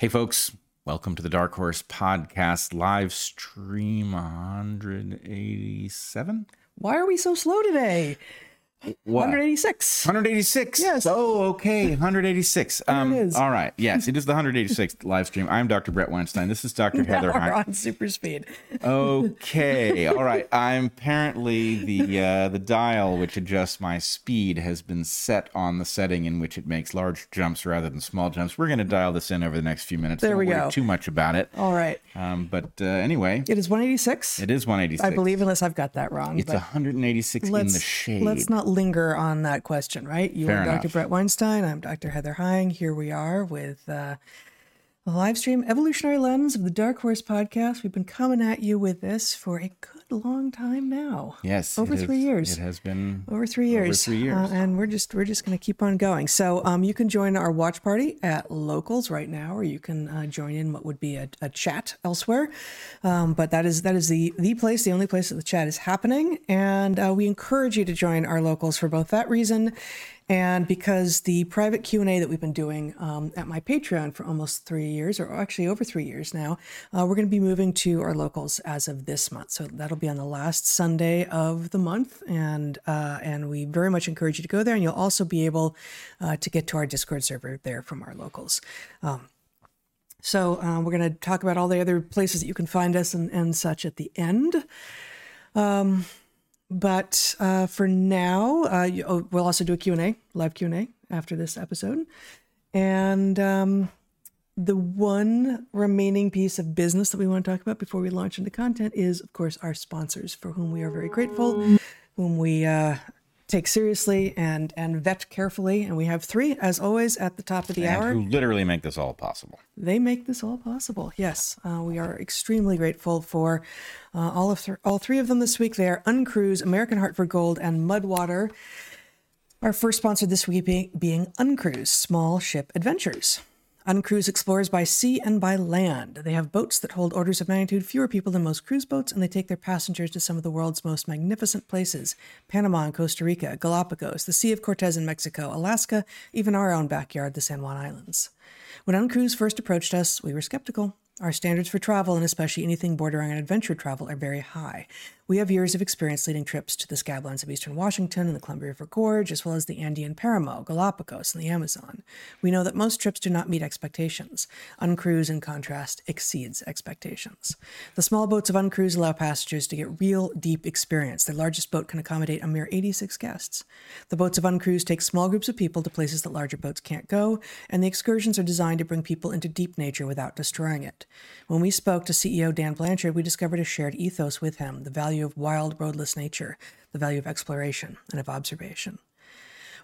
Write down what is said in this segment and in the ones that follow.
Hey, folks, welcome to the Dark Horse Podcast live stream 187. Why are we so slow today? What? 186. 186. Yes. Oh, okay. 186. Um, it is. All right. Yes, it is the 186th live stream. I'm Dr. Bret Weinstein. This is Dr. Heather Now we're on super speed. Okay. All right. I'm apparently the uh, the dial which adjusts my speed has been set on the setting in which it makes large jumps rather than small jumps. We're going to dial this in over the next few minutes. There Don't we worry go. Too much about it. All right. Um, but uh, anyway, It is 186. it is 186. I believe, unless I've got that wrong. it's 186 in the shade. let's not linger on that question, right? You Fair are Dr. Bret Weinstein. I'm Dr. Heather Heying. Here we are with uh, a live stream evolutionary lens of the Dark Horse podcast. We've been coming at you with this for a good long time now. Yes. over three years. It has been over three years. three years. Uh, and we're just we're just going to keep on going. So um, you can join our watch party at locals right now, or you can uh, join in what would be a, a chat elsewhere. Um, but that is that is the the place, the only place that the chat is happening, and uh, we encourage you to join our locals for both that reason. And because the private Q and A that we've been doing um, at my Patreon for almost three years, or actually over three years now, uh, we're going to be moving to our locals as of this month. So that'll be on the last Sunday of the month, and uh, and we very much encourage you to go there. And you'll also be able uh, to get to our Discord server there from our locals. Um, so uh, we're going to talk about all the other places that you can find us and, and such at the end. Um, but uh, for now, uh, you, oh, we'll also do a Q&A, live Q&A after this episode. And um, the one remaining piece of business that we want to talk about before we launch into content is, of course, our sponsors, for whom we are very grateful, whom we uh, take seriously and and vet carefully. And we have three, as always, at the top of the hour. who literally make this all possible. They make this all possible. Yes, uh, we are extremely grateful for uh, all of th- all three of them this week. They are Uncruise, American Hartford Gold, and Mudwater. Our first sponsor this week being, being Uncruise, Small Ship Adventures. Uncruise explores by sea and by land. They have boats that hold orders of magnitude fewer people than most cruise boats, and they take their passengers to some of the world's most magnificent places Panama and Costa Rica, Galapagos, the Sea of Cortez in Mexico, Alaska, even our own backyard, the San Juan Islands. When Uncruise first approached us, we were skeptical. Our standards for travel, and especially anything bordering on adventure travel, are very high. We have years of experience leading trips to the scablands of eastern Washington and the Columbia River Gorge, as well as the Andean Paramo, Galapagos, and the Amazon. We know that most trips do not meet expectations. Uncruise, in contrast, exceeds expectations. The small boats of Uncruise allow passengers to get real, deep experience. Their largest boat can accommodate a mere 86 guests. The boats of Uncruise take small groups of people to places that larger boats can't go, and the excursions are designed to bring people into deep nature without destroying it. When we spoke to CEO Dan Blanchard, we discovered a shared ethos with him the value of wild, roadless nature, the value of exploration and of observation.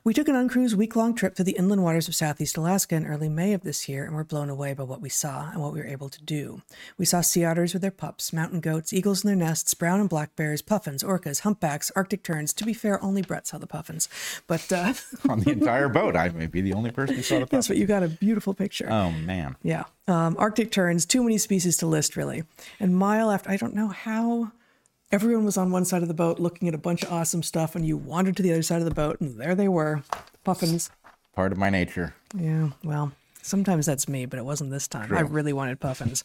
We took an uncruised week long trip through the inland waters of Southeast Alaska in early May of this year and were blown away by what we saw and what we were able to do. We saw sea otters with their pups, mountain goats, eagles in their nests, brown and black bears, puffins, orcas, humpbacks, Arctic terns. To be fair, only Bret saw the puffins. But uh, On the entire boat, I may be the only person who saw the that's but you got a beautiful picture. Oh, man. Yeah. Um, Arctic terns, too many species to list, really. And mile after, I don't know how everyone was on one side of the boat looking at a bunch of awesome stuff, and you wandered to the other side of the boat, and there they were puffins. Part of my nature. Yeah, well, sometimes that's me, but it wasn't this time. I really wanted puffins.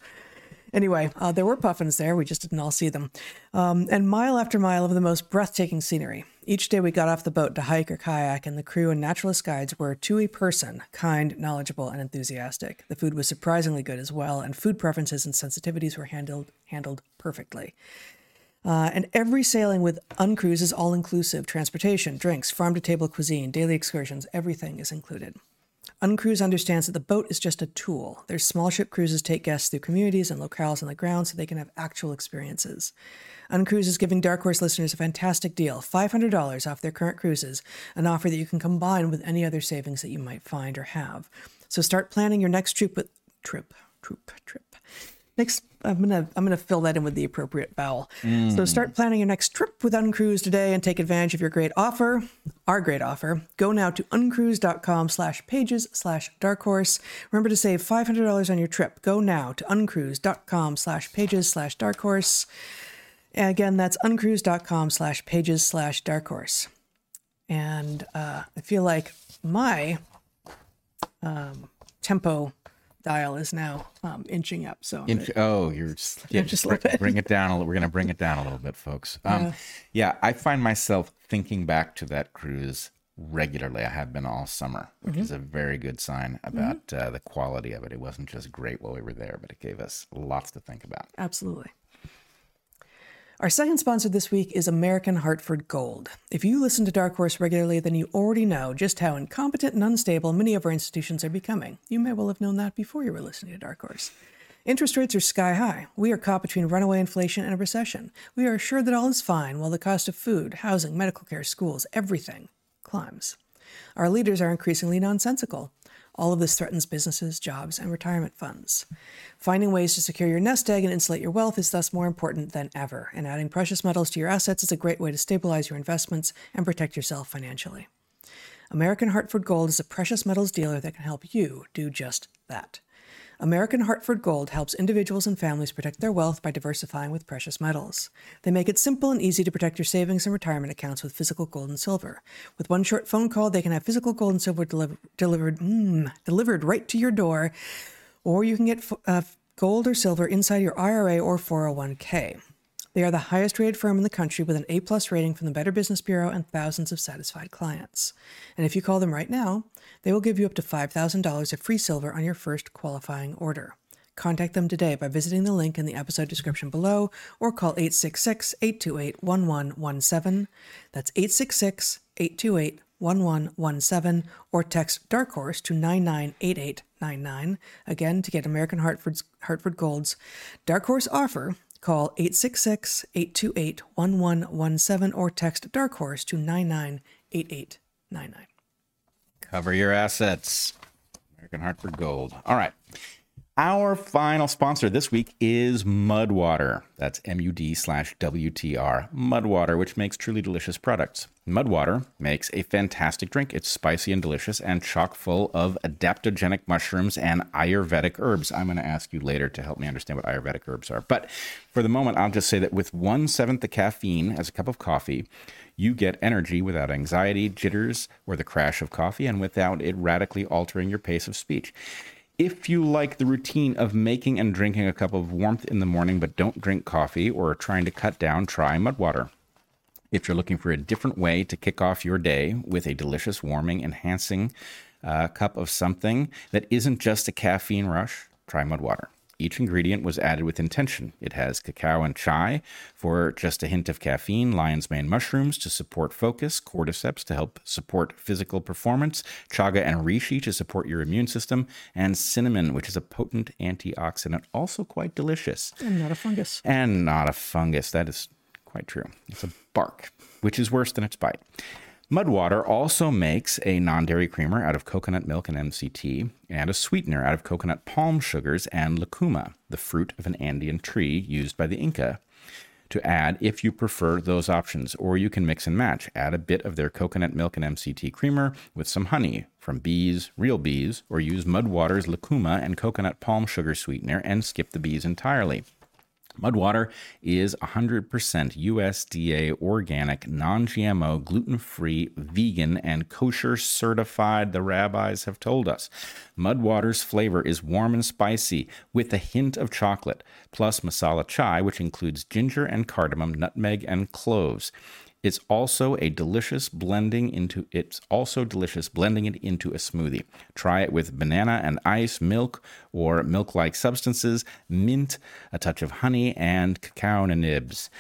Anyway, uh, there were puffins there. We just didn't all see them. Um, and mile after mile of the most breathtaking scenery. Each day we got off the boat to hike or kayak, and the crew and naturalist guides were, to a person, kind, knowledgeable, and enthusiastic. The food was surprisingly good as well, and food preferences and sensitivities were handled handled perfectly. Uh, and every sailing with Uncruise is all inclusive transportation, drinks, farm to table cuisine, daily excursions, everything is included. Uncruise understands that the boat is just a tool. Their small ship cruises take guests through communities and locales on the ground so they can have actual experiences. Uncruise is giving Dark Horse listeners a fantastic deal $500 off their current cruises, an offer that you can combine with any other savings that you might find or have. So start planning your next trip with trip, troop, trip. Next, I'm gonna I'm gonna fill that in with the appropriate vowel. So start planning your next trip with Uncruise today and take advantage of your great offer, our great offer. Go now to uncruise.com slash pages slash dark horse. Remember to save $500 on your trip. Go now to uncruise.com slash pages slash dark horse. Again, that's uncruise.com slash pages slash dark horse. And uh, I feel like my um, tempo dial is now um, inching up. So Inch, oh, you're just, yeah, Just bring, bring it down a little. We're gonna bring it down a little bit, folks. Um, yeah, I find myself thinking back to that cruise regularly. I have been all summer, which Mm-hmm. is a very good sign about uh, the quality of it. It wasn't just great while we were there, but it gave us lots to think about. Absolutely. Our second sponsor this week is American Hartford Gold. If you listen to Dark Horse regularly, then you already know just how incompetent and unstable many of our institutions are becoming. You may well have known that before you were listening to Dark Horse. Interest rates are sky high. We are caught between runaway inflation and a recession. We are assured that all is fine while the cost of food, housing, medical care, schools, everything climbs. Our leaders are increasingly nonsensical. All of this threatens businesses, jobs, and retirement funds. Finding ways to secure your nest egg and insulate your wealth is thus more important than ever, and adding precious metals to your assets is a great way to stabilize your investments and protect yourself financially. American Hartford Gold is a precious metals dealer that can help you do just that. American Hartford Gold helps individuals and families protect their wealth by diversifying with precious metals. They make it simple and easy to protect your savings and retirement accounts with physical gold and silver. With one short phone call, they can have physical gold and silver deliver, delivered mm, delivered right to your door, or you can get uh, gold or silver inside your IRA or 401k. They are the highest rated firm in the country with an A plus rating from the Better Business Bureau and thousands of satisfied clients. And if you call them right now, they will give you up to $5,000 of free silver on your first qualifying order. Contact them today by visiting the link in the episode description below or call 866 828 1117. That's 866 828 1117 or text Dark Horse to 998899. Again, to get American Hartford's Hartford Gold's Dark Horse offer, call 866 828 1117 or text Dark Horse to 998899. Cover your assets. American Hartford Gold. All right. Our final sponsor this week is Mudwater. That's M-U-D slash W-T-R. Mudwater, which makes truly delicious products. Mudwater makes a fantastic drink. It's spicy and delicious and chock full of adaptogenic mushrooms and Ayurvedic herbs. I'm going to ask you later to help me understand what Ayurvedic herbs are. But for the moment, I'll just say that with one seventh the caffeine as a cup of coffee, you get energy without anxiety, jitters, or the crash of coffee, and without it radically altering your pace of speech. If you like the routine of making and drinking a cup of warmth in the morning but don't drink coffee or are trying to cut down, try mud water. If you're looking for a different way to kick off your day with a delicious, warming, enhancing uh, cup of something that isn't just a caffeine rush, try Mudwater. Each ingredient was added with intention. It has cacao and chai for just a hint of caffeine, lion's mane mushrooms to support focus, cordyceps to help support physical performance, chaga and reishi to support your immune system, and cinnamon, which is a potent antioxidant, also quite delicious. I'm not a fungus. And not a fungus. That is quite true. It's a bark, which is worse than its bite. Mudwater also makes a non dairy creamer out of coconut milk and MCT, and a sweetener out of coconut palm sugars and lucuma, the fruit of an Andean tree used by the Inca. To add, if you prefer those options, or you can mix and match. Add a bit of their coconut milk and MCT creamer with some honey from bees, real bees, or use Mudwater's lucuma and coconut palm sugar sweetener and skip the bees entirely. Mudwater is 100% USDA organic, non GMO, gluten free, vegan, and kosher certified, the rabbis have told us. Mudwater's flavor is warm and spicy with a hint of chocolate, plus masala chai, which includes ginger and cardamom, nutmeg, and cloves. It's also a delicious blending into it's also delicious blending it into a smoothie. Try it with banana and ice, milk or milk-like substances, mint, a touch of honey, and cacao nibs.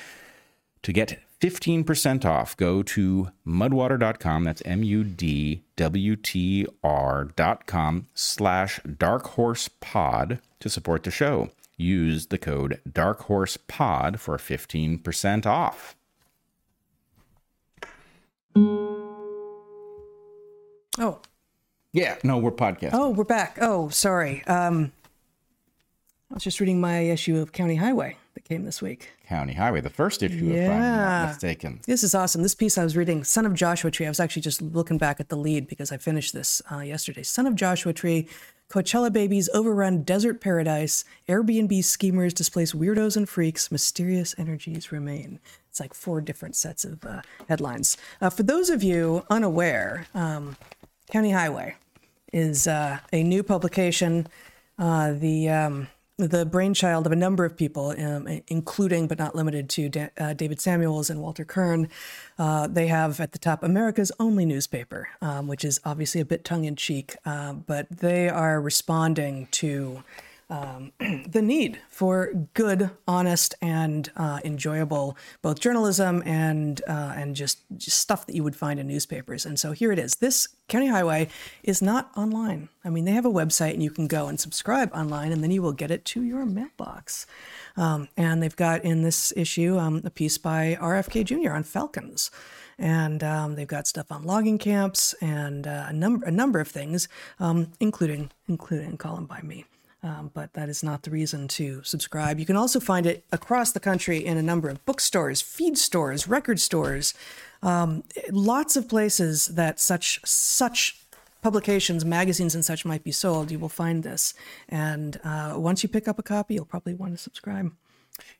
To get 15% off, go to mudwater.com. That's M-U-D-W-T-R.com slash darkhorsepod to support the show. Use the code darkhorsepod for 15% off. Oh, Yeah, no, we're podcasting. oh, we're back. Oh, sorry. Um, I was just reading my issue of County Highway that came this week. County Highway, the first issue, if I'm Yeah. not mistaken. This is awesome. This piece I was reading, Son of Joshua Tree. I was actually just looking back at the lead because I finished this uh, yesterday. Son of Joshua Tree, Coachella babies overrun desert paradise, Airbnb schemers displace weirdos and freaks, mysterious energies remain. It's like four different sets of uh, headlines. Uh, for those of you unaware, um, County Highway is uh, a new publication uh, the um, the brainchild of a number of people, um, including but not limited to da- uh, David Samuels and Walter Kirn. Uh, they have at the top America's only newspaper, um, which is obviously a bit tongue in cheek, uh, but they are responding to um, the need for good, honest, and uh, enjoyable both journalism and uh, and just, just stuff that you would find in newspapers. And so here it is. This County Highway is not online. I mean, they have a website, and you can go and subscribe online, and then you will get it to your mailbox. Um, and they've got in this issue um, a piece by RFK Jr. on falcons and um, they've got stuff on logging camps and uh, a number a number of things, um, including including a column by me um, but that is not the reason to subscribe. You can also find it across the country in a number of bookstores, feed stores, record stores, um, lots of places that such such publications, magazines, and such might be sold. You will find this, and uh, once you pick up a copy, you'll probably want to subscribe.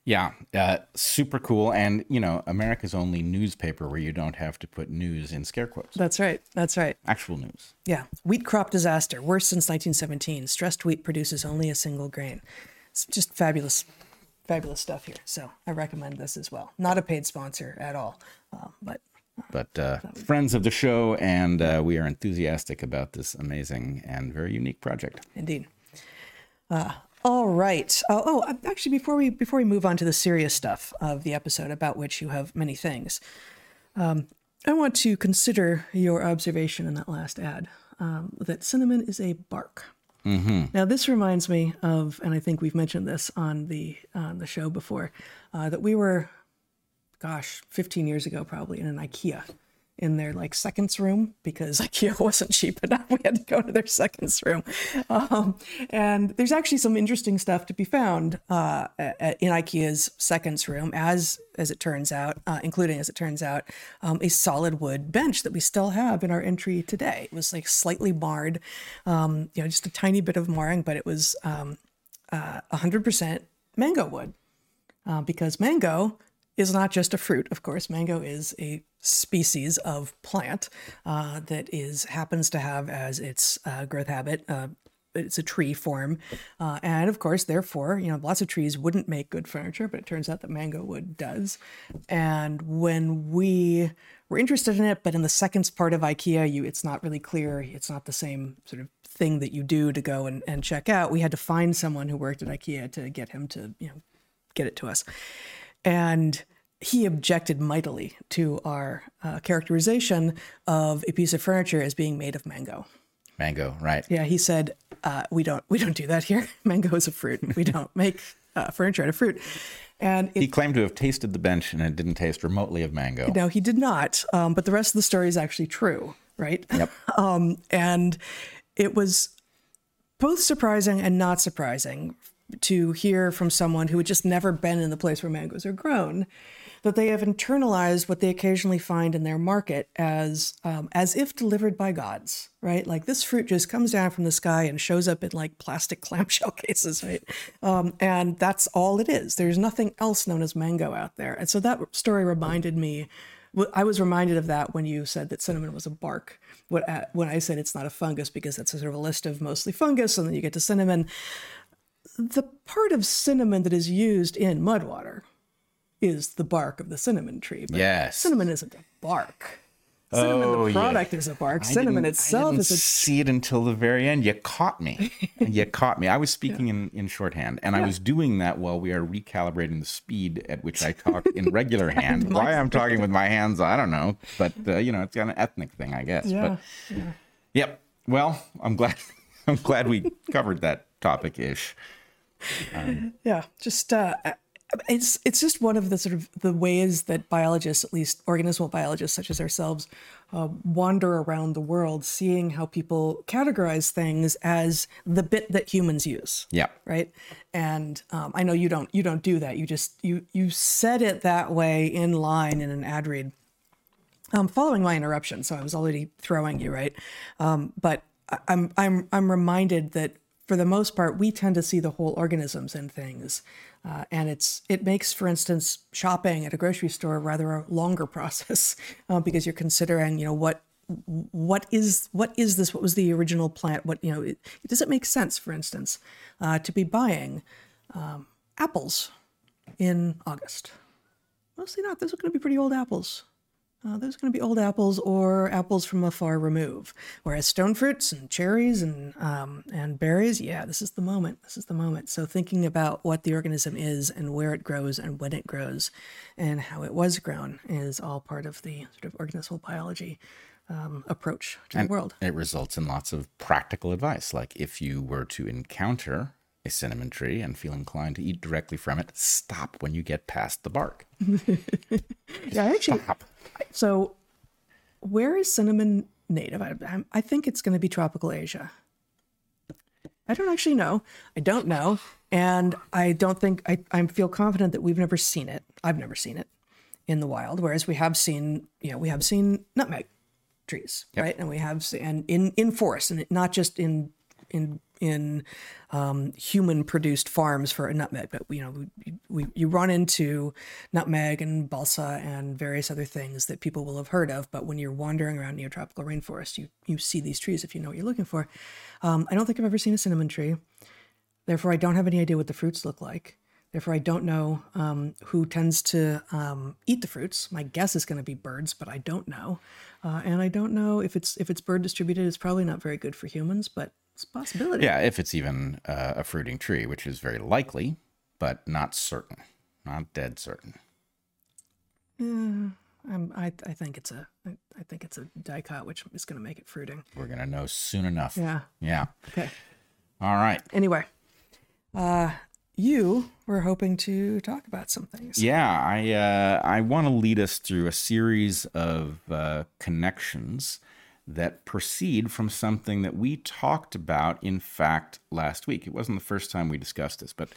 Yeah, uh, super cool. And, you know, America's only newspaper where you don't have to put news in scare quotes. That's right. That's right. Actual news. Yeah. Wheat crop disaster, worst since 1917. Stressed wheat produces only a single grain. It's just fabulous, fabulous stuff here. So I recommend this as well. Not a paid sponsor at all, uh, but. But uh, friends of the show, and uh, we are enthusiastic about this amazing and very unique project. Indeed. Uh, all right. Uh, oh, uh, actually, before we before we move on to the serious stuff of the episode, about which you have many things, um, I want to consider your observation in that last ad um, that cinnamon is a bark. Mm-hmm. Now, this reminds me of, and I think we've mentioned this on the on the show before, uh, that we were, gosh, 15 years ago, probably in an IKEA in their like seconds room because IKEA wasn't cheap enough. We had to go to their seconds room. Um, and there's actually some interesting stuff to be found uh, in IKEA's seconds room, as as it turns out, uh, including as it turns out, um, a solid wood bench that we still have in our entry today. It was like slightly marred, um, you know, just a tiny bit of marring, but it was um, uh, 100% mango wood uh, because mango is not just a fruit. Of course, mango is a species of plant uh, that is happens to have as its uh, growth habit. Uh, it's a tree form, uh, and of course, therefore, you know, lots of trees wouldn't make good furniture, but it turns out that mango wood does. And when we were interested in it, but in the seconds part of IKEA, you it's not really clear. It's not the same sort of thing that you do to go and, and check out. We had to find someone who worked at IKEA to get him to you know get it to us, and he objected mightily to our uh, characterization of a piece of furniture as being made of mango. Mango, right? Yeah, he said uh, we don't we don't do that here. Mango is a fruit. We don't make uh, furniture out of fruit. And it, he claimed to have tasted the bench and it didn't taste remotely of mango. No, he did not. Um, but the rest of the story is actually true, right? Yep. um, and it was both surprising and not surprising to hear from someone who had just never been in the place where mangoes are grown that they have internalized what they occasionally find in their market as um, as if delivered by gods, right? Like this fruit just comes down from the sky and shows up in like plastic clamshell cases, right? Um, and that's all it is. There's nothing else known as mango out there. And so that story reminded me. I was reminded of that when you said that cinnamon was a bark. Uh, when I said it's not a fungus because that's a sort of a list of mostly fungus, and then you get to cinnamon. The part of cinnamon that is used in mud water, is the bark of the cinnamon tree. But yes. Cinnamon isn't a bark. Cinnamon, oh, the product, yeah. is a bark. Cinnamon itself is a. See it until the very end. You caught me. you caught me. I was speaking yeah. in, in shorthand, and yeah. I was doing that while we are recalibrating the speed at which I talk in regular hand. Why I'm talking with my hands, I don't know, but uh, you know, it's kind of ethnic thing, I guess. Yeah. But, yeah. Yep. Well, I'm glad. I'm glad we covered that topic ish. Um, yeah. Just uh, it's it's just one of the sort of the ways that biologists, at least organismal biologists such as ourselves, uh, wander around the world, seeing how people categorize things as the bit that humans use. Yeah. Right. And um, I know you don't you don't do that. You just you you said it that way in line in an ad read. Um, following my interruption, so I was already throwing you right, um, but I'm I'm I'm reminded that for the most part we tend to see the whole organisms in things uh, and it's it makes, for instance, shopping at a grocery store rather a longer process uh, because you're considering, you know, what what is what is this? What was the original plant? What you know? It, does it make sense, for instance, uh, to be buying um, apples in August? Mostly not. Those are going to be pretty old apples. Uh, those are going to be old apples or apples from a far remove. Whereas stone fruits and cherries and um, and berries, yeah, this is the moment. This is the moment. So thinking about what the organism is and where it grows and when it grows, and how it was grown is all part of the sort of organismal biology um, approach to and the world. It results in lots of practical advice, like if you were to encounter a cinnamon tree and feel inclined to eat directly from it, stop when you get past the bark. yeah, actually. Stop. So, where is cinnamon native? I, I think it's going to be tropical Asia. I don't actually know. I don't know. And I don't think I, I feel confident that we've never seen it. I've never seen it in the wild, whereas we have seen, you know, we have seen nutmeg trees, yep. right? And we have and in in forests, and not just in in in um, human produced farms for a nutmeg, but you know we, we, you run into nutmeg and balsa and various other things that people will have heard of. But when you're wandering around neotropical rainforest, you you see these trees if you know what you're looking for. Um, I don't think I've ever seen a cinnamon tree. Therefore, I don't have any idea what the fruits look like. Therefore, I don't know um, who tends to um, eat the fruits. My guess is going to be birds, but I don't know, uh, and I don't know if it's if it's bird distributed. It's probably not very good for humans, but it's a possibility. Yeah, if it's even uh, a fruiting tree, which is very likely, but not certain, not dead certain. Yeah, I'm, I I think it's a I think it's a dicot, which is going to make it fruiting. We're going to know soon enough. Yeah. Yeah. Okay. All right. Anyway, uh, you were hoping to talk about some things. Yeah, I uh, I want to lead us through a series of uh, connections that proceed from something that we talked about, in fact, last week. It wasn't the first time we discussed this, but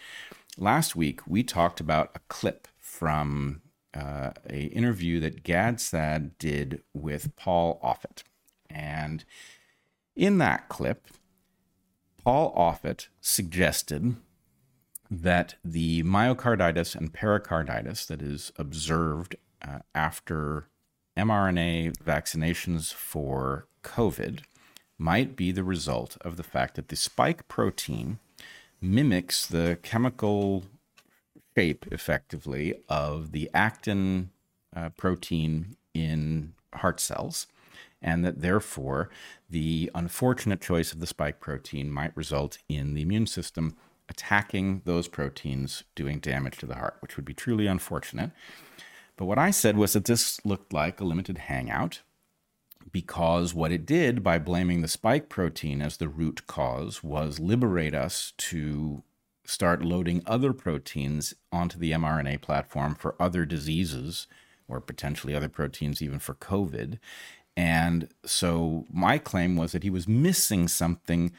last week we talked about a clip from uh, a interview that Gad Saad did with Paul Offit, and in that clip, Paul Offit suggested that the myocarditis and pericarditis that is observed uh, after mRNA vaccinations for COVID might be the result of the fact that the spike protein mimics the chemical shape effectively of the actin uh, protein in heart cells, and that therefore the unfortunate choice of the spike protein might result in the immune system attacking those proteins, doing damage to the heart, which would be truly unfortunate. But what I said was that this looked like a limited hangout because what it did by blaming the spike protein as the root cause was liberate us to start loading other proteins onto the mRNA platform for other diseases or potentially other proteins even for COVID. And so my claim was that he was missing something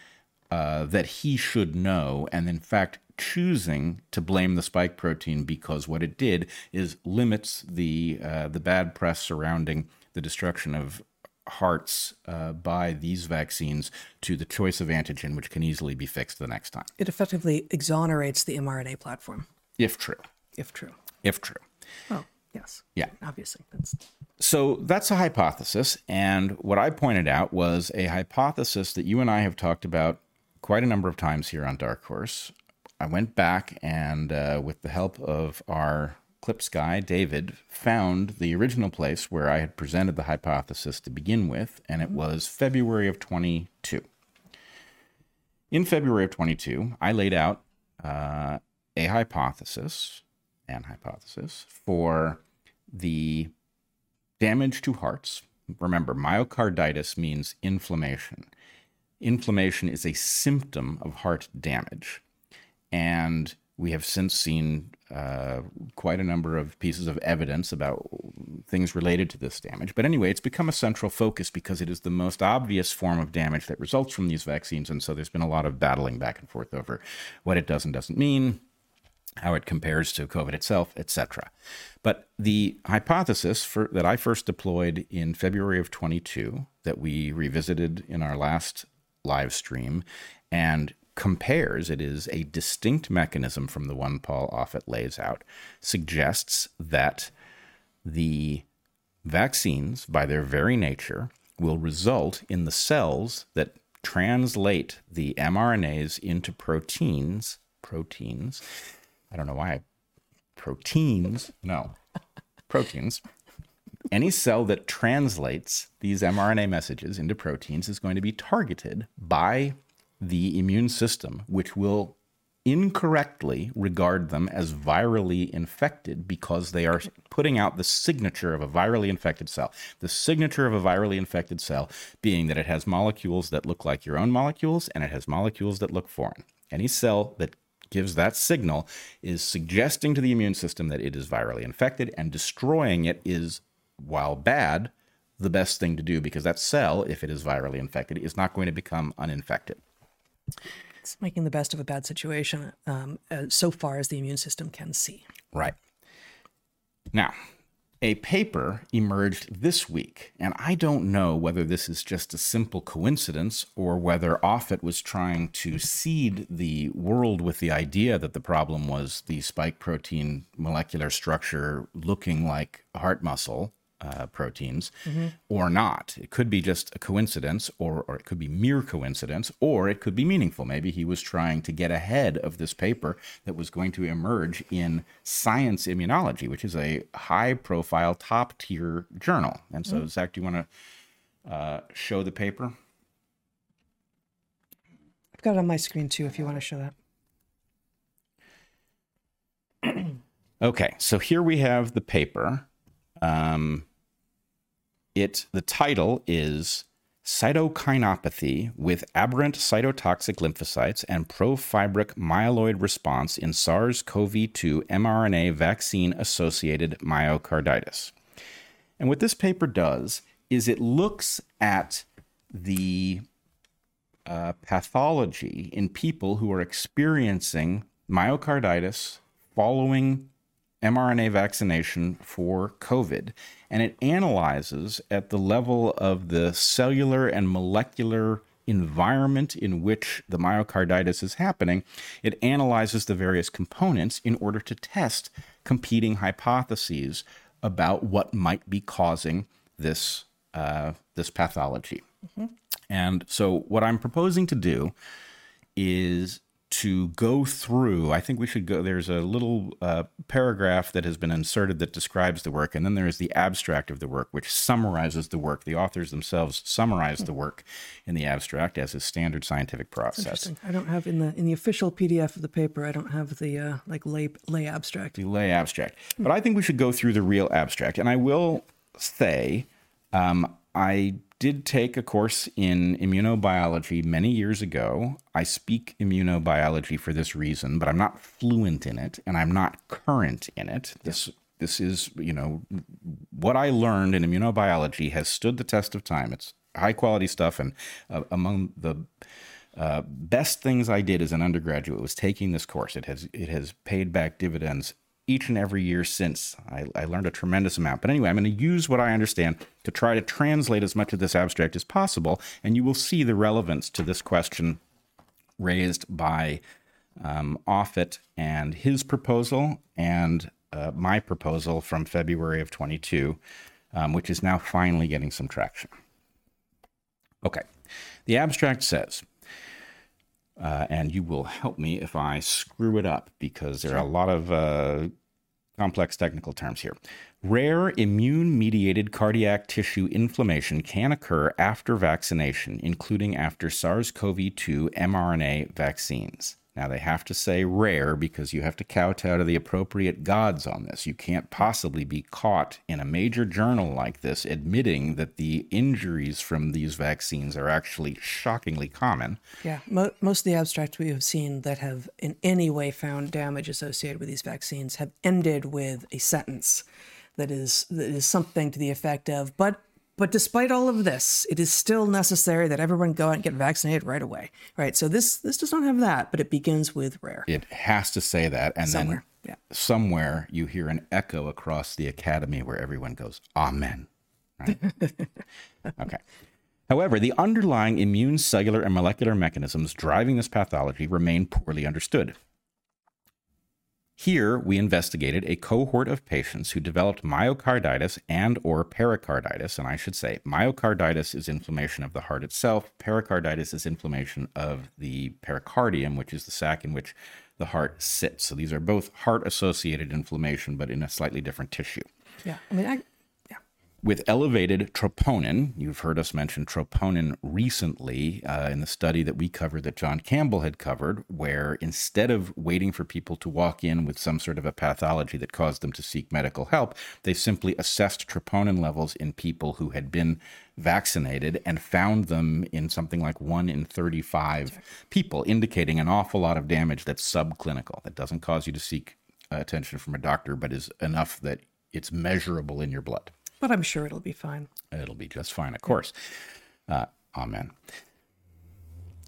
uh, that he should know, and in fact, choosing to blame the spike protein because what it did is limits the uh, the bad press surrounding the destruction of hearts uh, by these vaccines to the choice of antigen, which can easily be fixed the next time. It effectively exonerates the mRNA platform. If true. If true. If true. Oh, yes. Yeah. Obviously. That's... So that's a hypothesis. And what I pointed out was a hypothesis that you and I have talked about quite a number of times here on Dark Horse. I went back and, uh, with the help of our Clips guy, David, found the original place where I had presented the hypothesis to begin with, and it was February of 22. In February of 22, I laid out uh, a hypothesis, an hypothesis, for the damage to hearts. Remember, myocarditis means inflammation inflammation is a symptom of heart damage. And we have since seen uh, quite a number of pieces of evidence about things related to this damage. But anyway, it's become a central focus because it is the most obvious form of damage that results from these vaccines. And so there's been a lot of battling back and forth over what it does and doesn't mean, how it compares to COVID itself, etc. But the hypothesis for, that I first deployed in February of 22, that we revisited in our last live stream and compares, it is a distinct mechanism from the one Paul Offit lays out, suggests that the vaccines, by their very nature, will result in the cells that translate the mRNAs into proteins. Proteins. I don't know why. Proteins. No. proteins. Any cell that translates these mRNA messages into proteins is going to be targeted by the immune system, which will incorrectly regard them as virally infected because they are putting out the signature of a virally infected cell. The signature of a virally infected cell being that it has molecules that look like your own molecules and it has molecules that look foreign. Any cell that gives that signal is suggesting to the immune system that it is virally infected, and destroying it is, while bad, the best thing to do because that cell, if it is virally infected, is not going to become uninfected. It's making the best of a bad situation um, uh, so far as the immune system can see. Right. Now, a paper emerged this week, and I don't know whether this is just a simple coincidence or whether Offit was trying to seed the world with the idea that the problem was the spike protein molecular structure looking like heart muscle uh, proteins mm-hmm. or not. It could be just a coincidence, or, or it could be mere coincidence, or it could be meaningful. Maybe he was trying to get ahead of this paper that was going to emerge in Science Immunology, which is a high profile, top tier journal. And so, mm-hmm. Zach, do you want to uh, show the paper? I've got it on my screen too, if you want to show that. okay, so here we have the paper. Um, it the title is cytokinopathy with aberrant cytotoxic lymphocytes and profibric myeloid response in SARS-CoV-2 mRNA vaccine associated myocarditis. And what this paper does is it looks at the uh, pathology in people who are experiencing myocarditis following mRNA vaccination for COVID, and it analyzes at the level of the cellular and molecular environment in which the myocarditis is happening. It analyzes the various components in order to test competing hypotheses about what might be causing this uh, this pathology. Mm-hmm. And so, what I'm proposing to do is to go through. I think we should go. There's a little uh, paragraph that has been inserted that describes the work, and then there is the abstract of the work, which summarizes the work. The authors themselves summarize the work in the abstract as a standard scientific process. I don't have in the in the official PDF of the paper. I don't have the uh, like lay lay abstract. The lay abstract, but I think we should go through the real abstract, and I will say. Um, I did take a course in immunobiology many years ago. I speak immunobiology for this reason, but I'm not fluent in it and I'm not current in it. This this is, you know, what I learned in immunobiology has stood the test of time. It's high quality stuff and uh, among the uh, best things I did as an undergraduate was taking this course. It has it has paid back dividends each and every year since. I, I learned a tremendous amount. But anyway, I'm going to use what I understand to try to translate as much of this abstract as possible, and you will see the relevance to this question raised by um, Offit and his proposal and uh, my proposal from February of 22, um, which is now finally getting some traction. Okay, the abstract says, uh, and you will help me if I screw it up because there are a lot of uh, complex technical terms here. Rare immune mediated cardiac tissue inflammation can occur after vaccination, including after SARS CoV 2 mRNA vaccines. Now, they have to say rare because you have to kowtow to the appropriate gods on this. You can't possibly be caught in a major journal like this admitting that the injuries from these vaccines are actually shockingly common. Yeah, mo- most of the abstracts we have seen that have in any way found damage associated with these vaccines have ended with a sentence that is that is something to the effect of, but but despite all of this, it is still necessary that everyone go out and get vaccinated right away. Right. So this this does not have that, but it begins with rare. It has to say that, and somewhere. then yeah. somewhere you hear an echo across the academy where everyone goes, "Amen." Right? okay. However, the underlying immune cellular and molecular mechanisms driving this pathology remain poorly understood. Here, we investigated a cohort of patients who developed myocarditis and or pericarditis, and I should say myocarditis is inflammation of the heart itself, pericarditis is inflammation of the pericardium, which is the sac in which the heart sits. So these are both heart associated inflammation but in a slightly different tissue. Yeah. I mean, I, with elevated troponin. You've heard us mention troponin recently uh, in the study that we covered that John Campbell had covered, where instead of waiting for people to walk in with some sort of a pathology that caused them to seek medical help, they simply assessed troponin levels in people who had been vaccinated and found them in something like 1 in 35 people, indicating an awful lot of damage that's subclinical, that doesn't cause you to seek uh, attention from a doctor, but is enough that it's measurable in your blood. But I'm sure it'll be fine. It'll be just fine, of course. Uh, amen.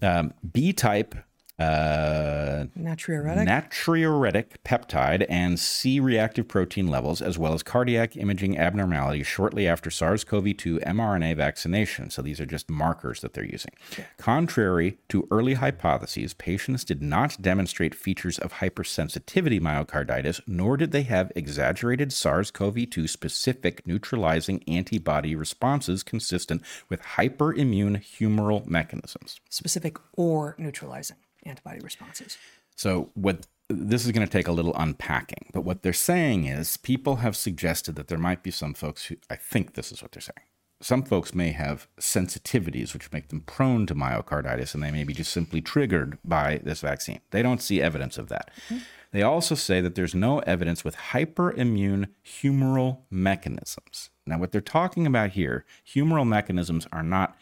Um, B type uh, natriuretic. natriuretic peptide and C reactive protein levels, as well as cardiac imaging abnormalities shortly after SARS CoV 2 mRNA vaccination. So these are just markers that they're using. Contrary to early hypotheses, patients did not demonstrate features of hypersensitivity myocarditis, nor did they have exaggerated SARS CoV 2 specific neutralizing antibody responses consistent with hyperimmune humoral mechanisms. Specific or neutralizing antibody responses. So what this is going to take a little unpacking, but what they're saying is people have suggested that there might be some folks who I think this is what they're saying. Some folks may have sensitivities which make them prone to myocarditis and they may be just simply triggered by this vaccine. They don't see evidence of that. Mm-hmm. They also say that there's no evidence with hyperimmune humoral mechanisms. Now, what they're talking about here, humoral mechanisms are not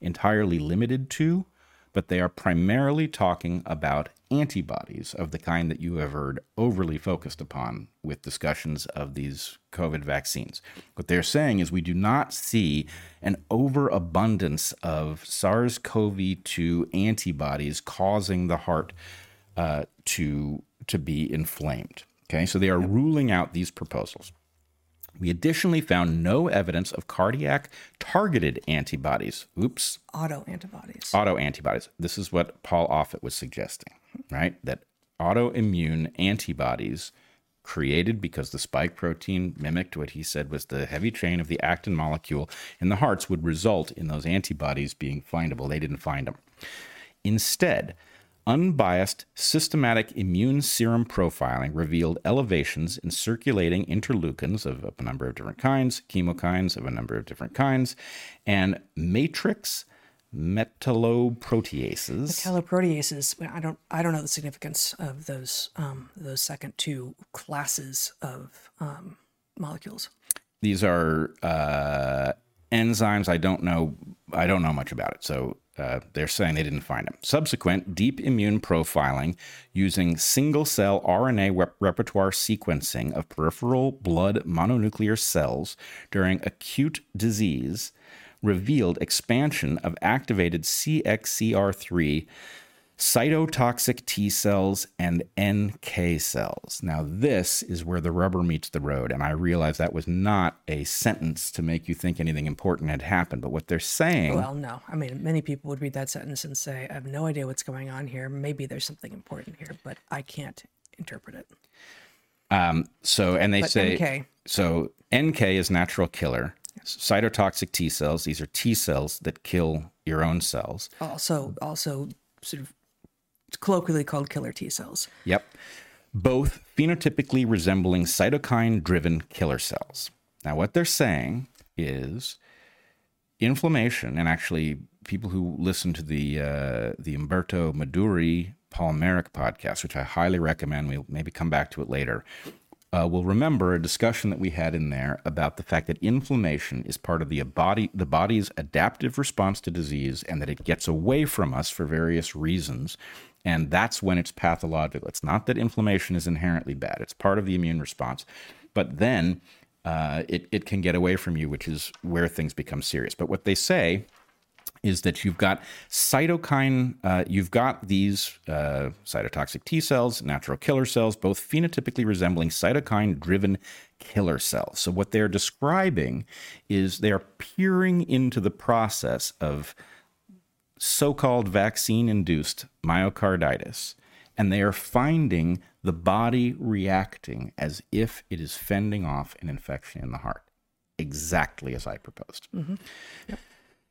entirely limited to but they are primarily talking about antibodies of the kind that you have heard overly focused upon with discussions of these COVID vaccines. What they're saying is we do not see an overabundance of SARS CoV 2 antibodies causing the heart uh, to, to be inflamed. Okay, so they are ruling out these proposals. We additionally found no evidence of cardiac targeted antibodies. Oops. Auto antibodies. Auto antibodies. This is what Paul Offit was suggesting, right? That autoimmune antibodies created because the spike protein mimicked what he said was the heavy chain of the actin molecule in the hearts would result in those antibodies being findable. They didn't find them. Instead, Unbiased systematic immune serum profiling revealed elevations in circulating interleukins of a number of different kinds, chemokines of a number of different kinds, and matrix metalloproteases. Metalloproteases. I don't. I don't know the significance of those. Um, those second two classes of um, molecules. These are uh, enzymes. I don't know. I don't know much about it. So uh, they're saying they didn't find them. Subsequent deep immune profiling using single cell RNA rep- repertoire sequencing of peripheral blood mononuclear cells during acute disease revealed expansion of activated CXCR3 cytotoxic T cells and NK cells. Now, this is where the rubber meets the road. And I realize that was not a sentence to make you think anything important had happened. But what they're saying. Well, no. I mean, many people would read that sentence and say, I have no idea what's going on here. Maybe there's something important here, but I can't interpret it. Um, so, and they but say. NK. So, NK is natural killer. Cytotoxic T cells, these are T cells that kill your own cells. Also, also sort of colloquially called killer T cells. Yep. Both phenotypically resembling cytokine driven killer cells. Now, what they're saying is inflammation, and actually, people who listen to the uh, the Umberto Meduri Paul Marik podcast, which I highly recommend, we'll maybe come back to it later, uh, will remember a discussion that we had in there about the fact that inflammation is part of the body the body's adaptive response to disease and that it gets away from us for various reasons and that's when it's pathological. It's not that inflammation is inherently bad, it's part of the immune response. But then uh, it, it can get away from you, which is where things become serious. But what they say is that you've got cytokine, uh, you've got these uh, cytotoxic T cells, natural killer cells, both phenotypically resembling cytokine driven killer cells. So, what they're describing is they are peering into the process of so called vaccine induced myocarditis and they are finding the body reacting as if it is fending off an infection in the heart, exactly as I proposed.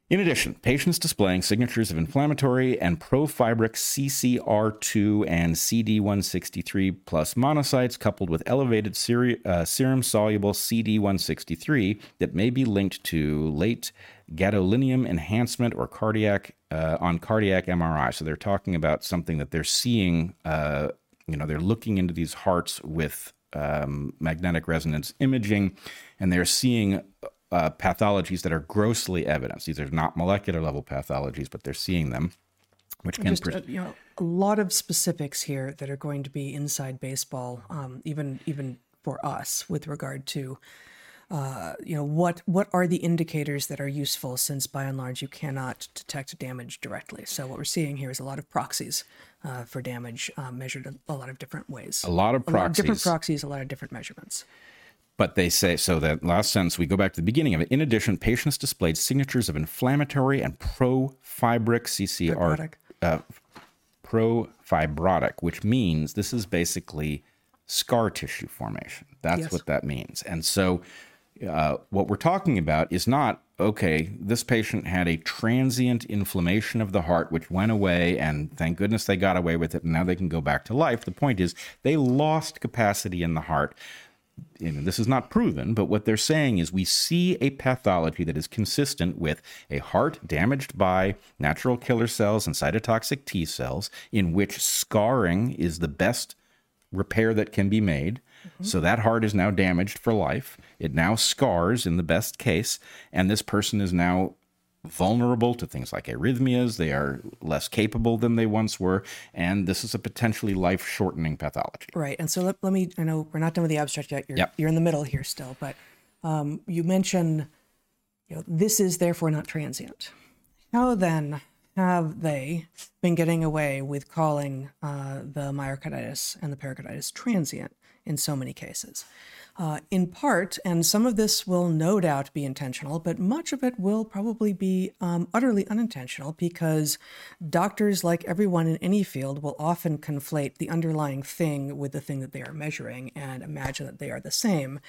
In addition, patients displaying signatures of inflammatory and profibric CCR2 and CD163 plus monocytes coupled with elevated seri- uh, serum soluble CD163 that may be linked to late gadolinium enhancement or cardiac uh, on cardiac MRI. So they're talking about something that they're seeing. Uh, you know, they're looking into these hearts with um, magnetic resonance imaging, and they're seeing uh, pathologies that are grossly evidenced. These are not molecular level pathologies, but they're seeing them, which can Just pres- uh, you know a lot of specifics here that are going to be inside baseball, um, even even for us with regard to. Uh, you know what? What are the indicators that are useful? Since by and large you cannot detect damage directly, so what we're seeing here is a lot of proxies uh, for damage uh, measured in a lot of different ways. a lot of A lot of different proxies. proxies, a lot of different measurements. But they say so that last sentence, we go back to the beginning of it. In addition, patients displayed signatures of inflammatory and pro-fibric CCR, uh, profibrotic, which means this is basically scar tissue formation. That's Yes. what that means. And so, uh, what we're talking about is not okay. This patient had a transient inflammation of the heart, which went away, and thank goodness they got away with it, and now they can go back to life. The point is, they lost capacity in the heart and this is not proven, but what they're saying is we see a pathology that is consistent with a heart damaged by natural killer cells and cytotoxic T cells, in which scarring is the best repair that can be made. So that heart is now damaged for life. It now scars in the best case, and this person is now vulnerable to things like arrhythmias. They are less capable than they once were, and this is a potentially life shortening pathology. Right. And so let, let me, I know we're not done with the abstract yet. You're, Yep. you're in the middle here still, but um, you mentioned, you know, this is therefore not transient. How then have they been getting away with calling uh, the myocarditis and the pericarditis transient in so many cases? Uh, in part, and some of this will no doubt be intentional, but much of it will probably be um, utterly unintentional because doctors, like everyone in any field, will often conflate the underlying thing with the thing that they are measuring and imagine that they are the same.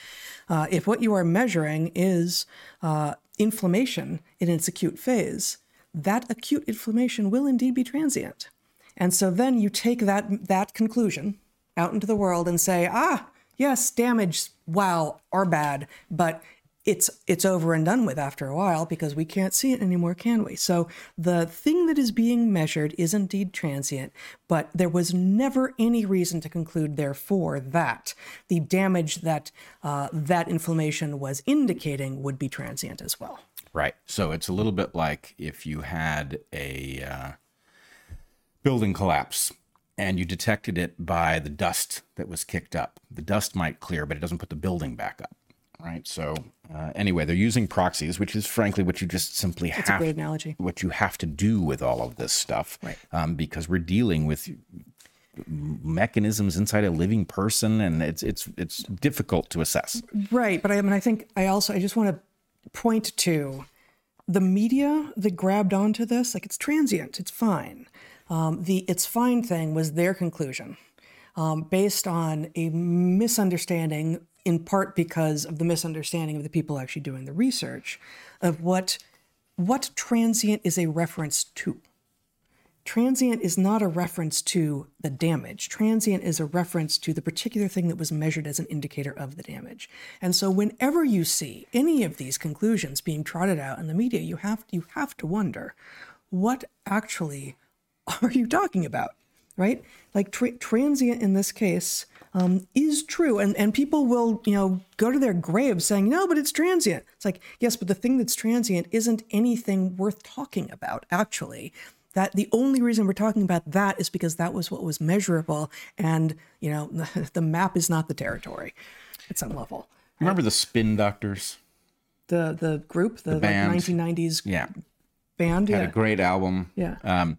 Uh, if what you are measuring is uh, inflammation in its acute phase, that acute inflammation will indeed be transient. And so then you take that that conclusion out into the world and say, ah, yes, damage, wow, are bad, but it's it's over and done with after a while because we can't see it anymore, can we? So the thing that is being measured is indeed transient, but there was never any reason to conclude, therefore, that the damage that uh, that inflammation was indicating would be transient as well. Right. So it's a little bit like if you had a uh, building collapse and you detected it by the dust that was kicked up. The dust might clear, but it doesn't put the building back up. Right. So uh, anyway, they're using proxies, which is frankly what you just simply a have great analogy. what you have to do with all of this stuff, Right. Um, because we're dealing with mechanisms inside a living person, and it's it's it's difficult to assess. Right, but I mean, I think I also I just want to point to the media that grabbed onto this. Like it's transient, it's fine. Um, the it's fine thing was their conclusion, um, based on a misunderstanding, in part because of the misunderstanding of the people actually doing the research, of what what transient is a reference to. Transient is not a reference to the damage. Transient is a reference to the particular thing that was measured as an indicator of the damage. And so whenever you see any of these conclusions being trotted out in the media, you have you have to wonder what actually are you talking about? Right? Like tra- transient in this case um, is true, and and people will you know go to their graves saying no, but it's transient. It's like yes, but the thing that's transient isn't anything worth talking about actually. That the only reason we're talking about that is because that was what was measurable, and you know the map is not the territory at some level. Remember the spin doctors? The the group, the, band. like 1990s Yeah, band, had yeah, a great album. yeah. Um,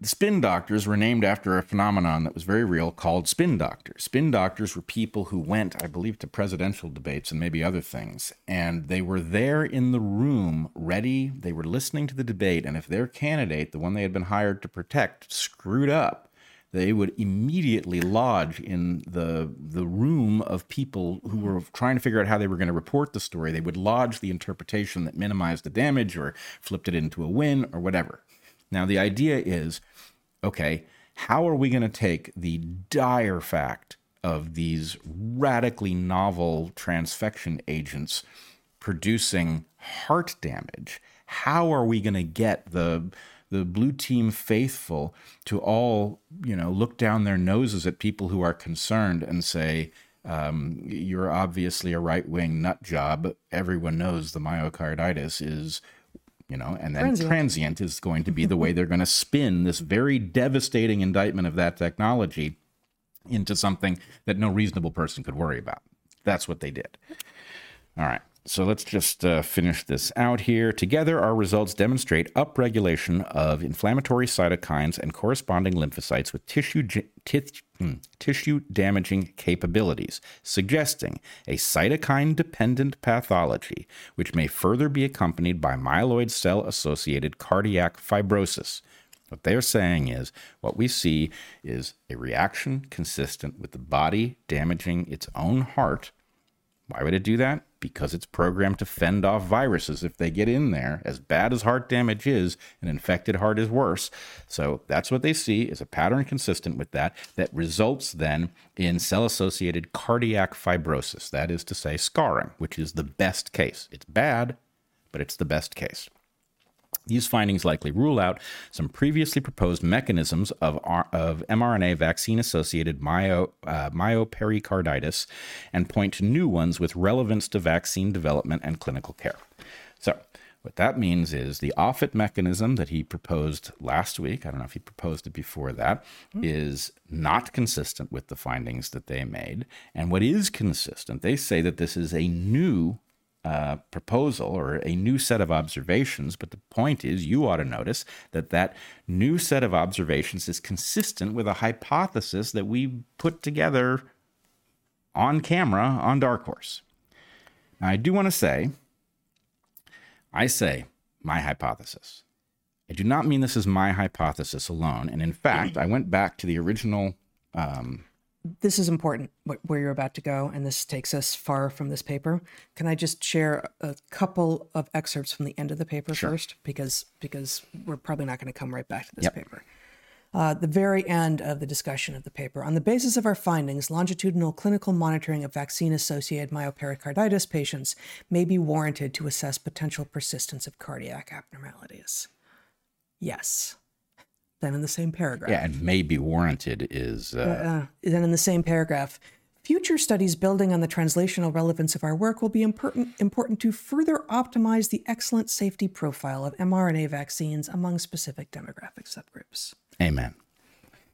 the spin doctors were named after a phenomenon that was very real called spin doctors. Spin doctors were people who went, I believe, to presidential debates and maybe other things, and they were there in the room, ready. They were listening to the debate, and if their candidate, the one they had been hired to protect, screwed up, they would immediately lodge in the the room of people who were trying to figure out how they were going to report the story. They would lodge the interpretation that minimized the damage or flipped it into a win or whatever. Now the idea is, okay, how are we going to take the dire fact of these radically novel transfection agents producing heart damage? How are we going to get the the blue team faithful to all, you know, look down their noses at people who are concerned and say, um, you're obviously a right wing nut job. Everyone knows the myocarditis is, you know, and then transient, transient is going to be the way they're going to spin this very devastating indictment of that technology into something that no reasonable person could worry about. That's what they did. All right. So let's just uh, finish this out here. Together, our results demonstrate upregulation of inflammatory cytokines and corresponding lymphocytes with tissue, hmm, tissue damaging capabilities, suggesting a cytokine dependent pathology, which may further be accompanied by myeloid cell associated cardiac fibrosis. What they're saying is what we see is a reaction consistent with the body damaging its own heart. Why would it do that? Because it's programmed to fend off viruses if they get in there. As bad as heart damage is, an infected heart is worse. So that's what they see is a pattern consistent with that that results then in cell associated cardiac fibrosis. That is to say, scarring, which is the best case. It's bad, but it's the best case. These findings likely rule out some previously proposed mechanisms of, of mRNA vaccine associated myo, uh, myopericarditis and point to new ones with relevance to vaccine development and clinical care. So, what that means is the Offit mechanism that he proposed last week, I don't know if he proposed it before that, mm-hmm. is not consistent with the findings that they made. And what is consistent, they say that this is a new uh, proposal or a new set of observations. But the point is, you ought to notice that that new set of observations is consistent with a hypothesis that we put together on camera on Dark Horse. Now, I do want to say, I say my hypothesis. I do not mean this is my hypothesis alone. And in fact, I went back to the original um, this is important where you're about to go, and this takes us far from this paper. Can I just share a couple of excerpts from the end of the paper sure. first, because because we're probably not going to come right back to this yep. paper. Uh, the very end of the discussion of the paper. On the basis of our findings, longitudinal clinical monitoring of vaccine associated myopericarditis patients may be warranted to assess potential persistence of cardiac abnormalities. Yes. Then in the same paragraph. Yeah, and may be warranted is. Uh... Uh, uh, then in the same paragraph, future studies building on the translational relevance of our work will be important, important to further optimize the excellent safety profile of mRNA vaccines among specific demographic subgroups. Amen.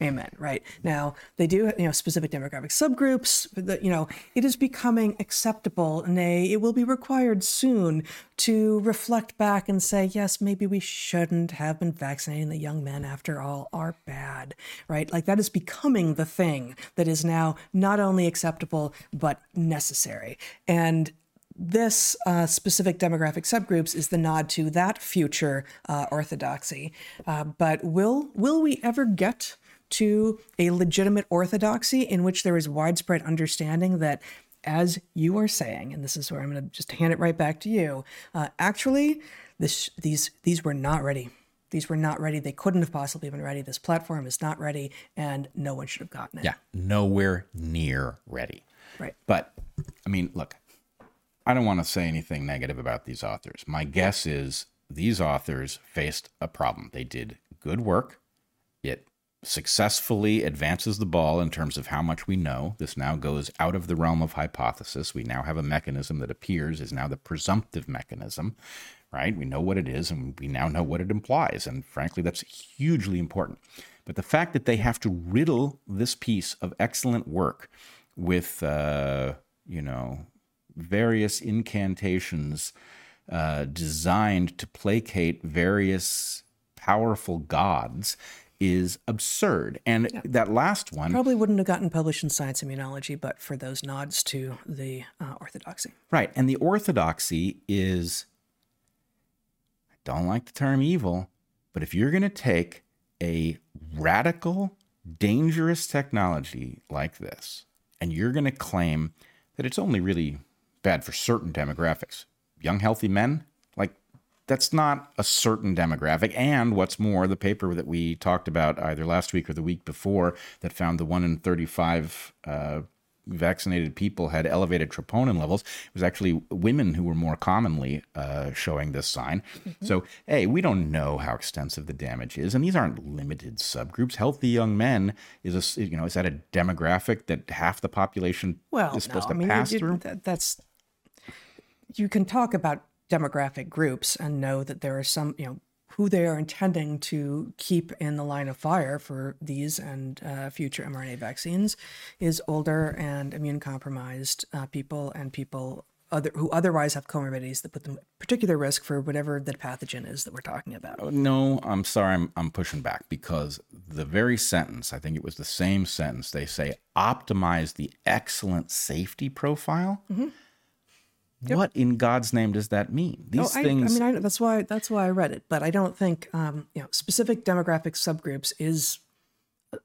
Amen. Right now, they do you know specific demographic subgroups. That you know it is becoming acceptable, nay, it will be required soon to reflect back and say, yes, maybe we shouldn't have been vaccinating the young men after all. Are bad, right? Like that is becoming the thing that is now not only acceptable but necessary. And this uh, specific demographic subgroups is the nod to that future uh, orthodoxy. Uh, but will will we ever get to a legitimate orthodoxy in which there is widespread understanding that as you are saying, and this is where I'm going to just hand it right back to you. Uh, actually, this these these were not ready. These were not ready. They couldn't have possibly been ready. This platform is not ready, and no one should have gotten it. Yeah, nowhere near ready. Right. But I mean, look, I don't want to say anything negative about these authors. My guess is these authors faced a problem. They did good work. It successfully advances the ball in terms of how much we know. This now goes out of the realm of hypothesis. We now have a mechanism that appears is now the presumptive mechanism, right? We know what it is and we now know what it implies. And frankly, that's hugely important. But the fact that they have to riddle this piece of excellent work with, uh, you know, various incantations uh, designed to placate various powerful gods is absurd. And yeah. that last one probably wouldn't have gotten published in Science Immunology, but for those nods to the uh, orthodoxy. Right. And the orthodoxy is, I don't like the term evil, but if you're going to take a radical dangerous technology like this, and you're going to claim that it's only really bad for certain demographics, young, healthy men, that's not a certain demographic. And what's more, the paper that we talked about either last week or the week before that found the one in 35 uh, vaccinated people had elevated troponin levels. It was actually women who were more commonly uh, showing this sign. Mm-hmm. So, hey, we don't know how extensive the damage is, and these aren't limited subgroups. Healthy young men is a you know is that a demographic that half the population well, is supposed no, to I mean, pass you, through? That, that's you can talk about demographic groups and know that there are some you know who they are intending to keep in the line of fire for these and uh, future mRNA vaccines is older and immune compromised uh, people and people other, who otherwise have comorbidities that put them at particular risk for whatever the pathogen is that we're talking about. Oh, no, I'm sorry, I'm, I'm pushing back because the very sentence, I think it was the same sentence, they say optimize the excellent safety profile. Mm-hmm Yep. What in God's name does that mean? These things. I, I mean, I, that's why that's why I read it, but I don't think um, you know specific demographic subgroups is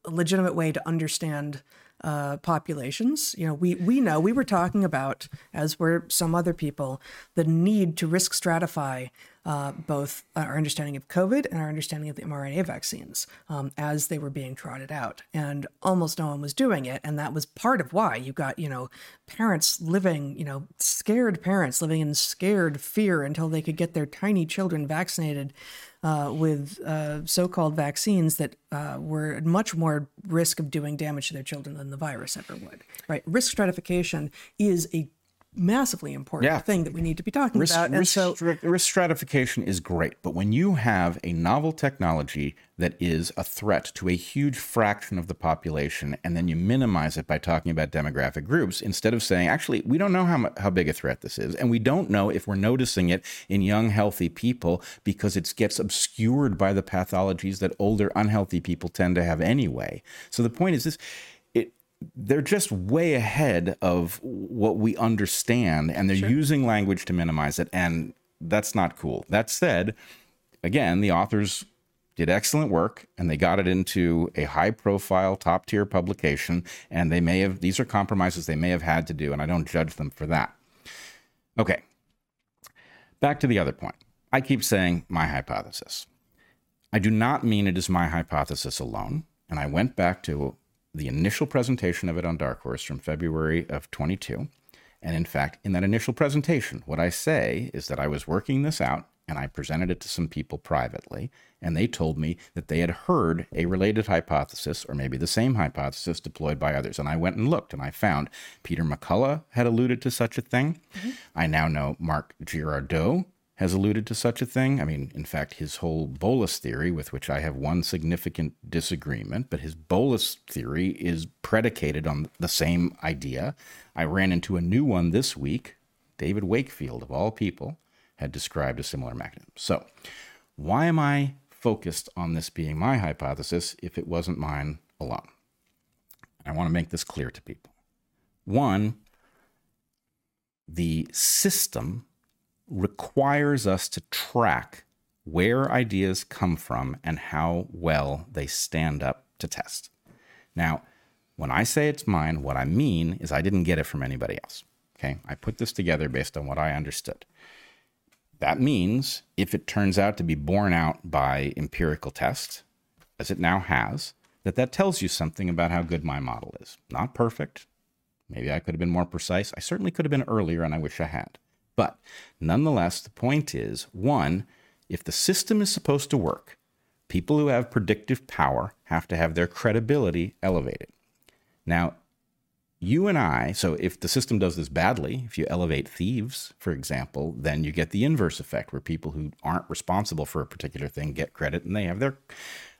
a legitimate way to understand uh, populations. You know, we we know we were talking about, as were some other people, the need to risk stratify uh, both our understanding of COVID and our understanding of the mRNA vaccines um, as they were being trotted out. And almost no one was doing it. And that was part of why you got, you know, parents living, you know, scared parents living in scared fear until they could get their tiny children vaccinated uh, with uh, so-called vaccines that uh, were at much more risk of doing damage to their children than the virus ever would. Right? Risk stratification is a massively important yeah. thing that we need to be talking risk, about. And risk, so, risk stratification is great, but when you have a novel technology that is a threat to a huge fraction of the population, and then you minimize it by talking about demographic groups instead of saying, actually, we don't know how how big a threat this is, and we don't know if we're noticing it in young, healthy people because it gets obscured by the pathologies that older, unhealthy people tend to have anyway. So the point is this they're just way ahead of what we understand and they're sure. using language to minimize it and that's not cool. That said again the authors did excellent work and they got it into a high profile top tier publication and they may have these are compromises they may have had to do and i don't judge them for that. Okay. Back to the other point. I keep saying my hypothesis. I do not mean it is my hypothesis alone and i went back to the initial presentation of it on Dark Horse from February of 22. And in fact, in that initial presentation, what I say is that I was working this out and I presented it to some people privately, and they told me that they had heard a related hypothesis, or maybe the same hypothesis, deployed by others. And I went and looked, and I found Peter McCullough had alluded to such a thing. Mm-hmm. I now know Marc Girardot has alluded to such a thing. I mean, in fact, his whole bolus theory, with which I have one significant disagreement, but his bolus theory is predicated on the same idea. I ran into a new one this week. David Wakefield, of all people, had described a similar mechanism. So, why am I focused on this being my hypothesis if it wasn't mine alone? I want to make this clear to people. One, the system requires us to track where ideas come from and how well they stand up to test. Now, when I say it's mine, what I mean is I didn't get it from anybody else. Okay. I put this together based on what I understood. That means if it turns out to be borne out by empirical tests, as it now has, that that tells you something about how good my model is. Not perfect. Maybe I could have been more precise. I certainly could have been earlier, and I wish I had. But nonetheless, the point is one, if the system is supposed to work, people who have predictive power have to have their credibility elevated. Now, you and I, so if the system does this badly, if you elevate thieves, for example, then you get the inverse effect where people who aren't responsible for a particular thing get credit and they have their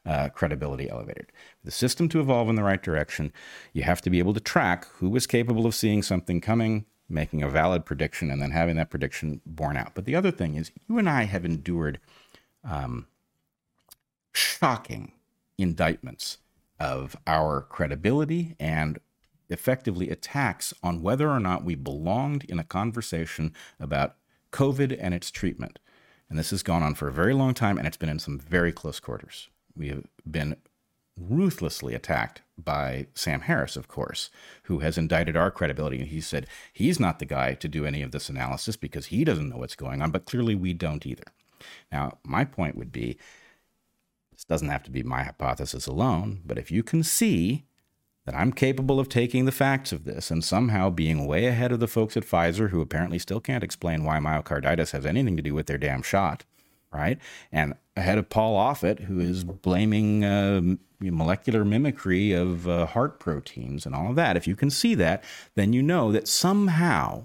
uh, credibility elevated. For the system to evolve in the right direction, you have to be able to track who is capable of seeing something coming, making a valid prediction and then having that prediction borne out. But the other thing is, you and I have endured um, shocking indictments of our credibility and effectively attacks on whether or not we belonged in a conversation about COVID and its treatment. And this has gone on for a very long time and it's been in some very close quarters. We have been ruthlessly attacked by Sam Harris, of course, who has indicted our credibility. And he said he's not the guy to do any of this analysis because he doesn't know what's going on, but clearly we don't either. Now, my point would be this doesn't have to be my hypothesis alone, but if you can see that I'm capable of taking the facts of this and somehow being way ahead of the folks at Pfizer who apparently still can't explain why myocarditis has anything to do with their damn shot, right? And ahead of Paul Offit, who is blaming uh, molecular mimicry of uh, heart proteins and all of that. If you can see that, then you know that somehow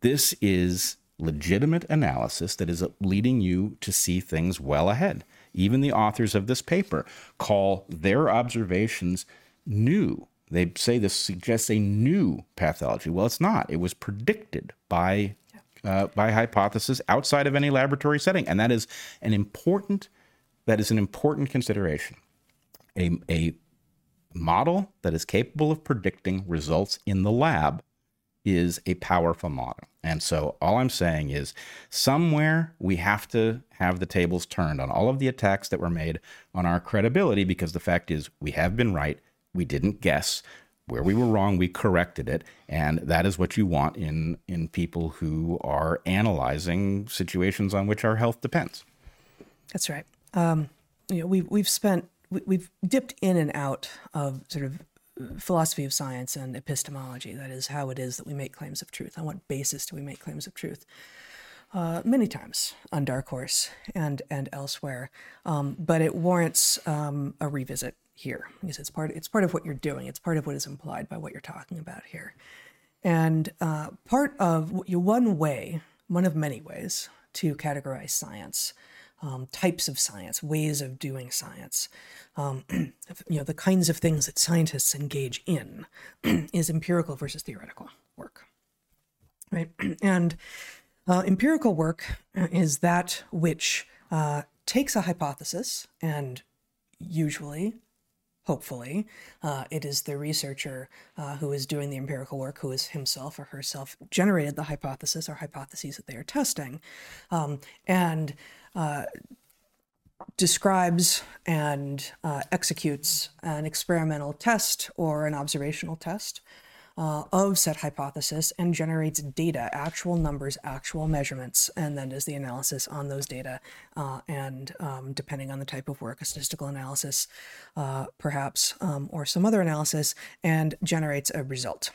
this is legitimate analysis that is leading you to see things well ahead. Even the authors of this paper call their observations new. They say this suggests a new pathology. Well, it's not. It was predicted by uh, by hypothesis outside of any laboratory setting, and that is an important that is an important consideration. A a model that is capable of predicting results in the lab is a powerful model. And so all I'm saying is somewhere we have to have the tables turned on all of the attacks that were made on our credibility because the fact is we have been right, we didn't guess. Where we were wrong, we corrected it, and that is what you want in in people who are analyzing situations on which our health depends. That's right. Um, you know, we've we've spent we've dipped in and out of sort of philosophy of science and epistemology. That is how it is that we make claims of truth. On what basis do we make claims of truth? Uh, many times on Dark Horse and and elsewhere, um, but it warrants um, a revisit here because it's part it's part of what you're doing. It's part of what is implied by what you're talking about here, and uh, part of one way, one of many ways to categorize science um, types of science, ways of doing science, um, you know, the kinds of things that scientists engage in is empirical versus theoretical work, right? And uh, empirical work is that which uh, takes a hypothesis and usually hopefully. Uh, it is the researcher uh, who is doing the empirical work who has himself or herself generated the hypothesis or hypotheses that they are testing. Um, and uh, describes and uh, executes an experimental test or an observational test uh, of said hypothesis and generates data, actual numbers, actual measurements, and then does the analysis on those data. Uh, and um, depending on the type of work, a statistical analysis, uh, perhaps, um, or some other analysis, and generates a result.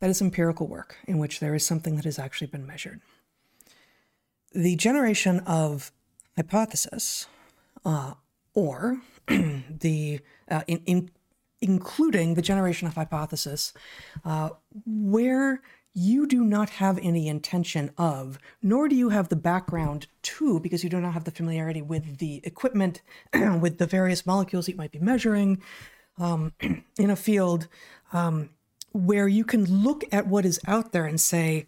That is empirical work in which there is something that has actually been measured. The generation of hypothesis, uh, or the uh, in, in including the generation of hypothesis, uh, where you do not have any intention of, nor do you have the background to, because you do not have the familiarity with the equipment, with the various molecules you might be measuring um, in a field, um, where you can look at what is out there and say,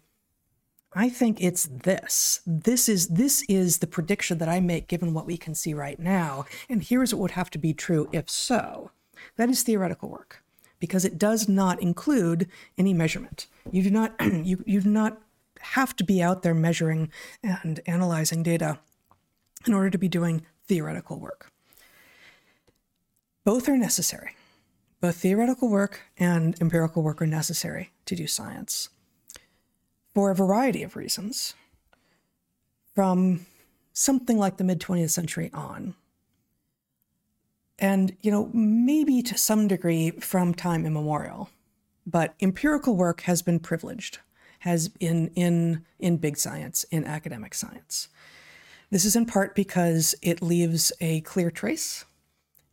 I think it's this. This is this is the prediction that I make given what we can see right now, and here's what would have to be true if so. That is theoretical work because it does not include any measurement. You do not you, you do not have to be out there measuring and analyzing data in order to be doing theoretical work. Both are necessary. Both theoretical work and empirical work are necessary to do science for a variety of reasons. From something like the mid 20th century on, and you know maybe to some degree from time immemorial but empirical work has been privileged has in in in big science in academic science this is in part because it leaves a clear trace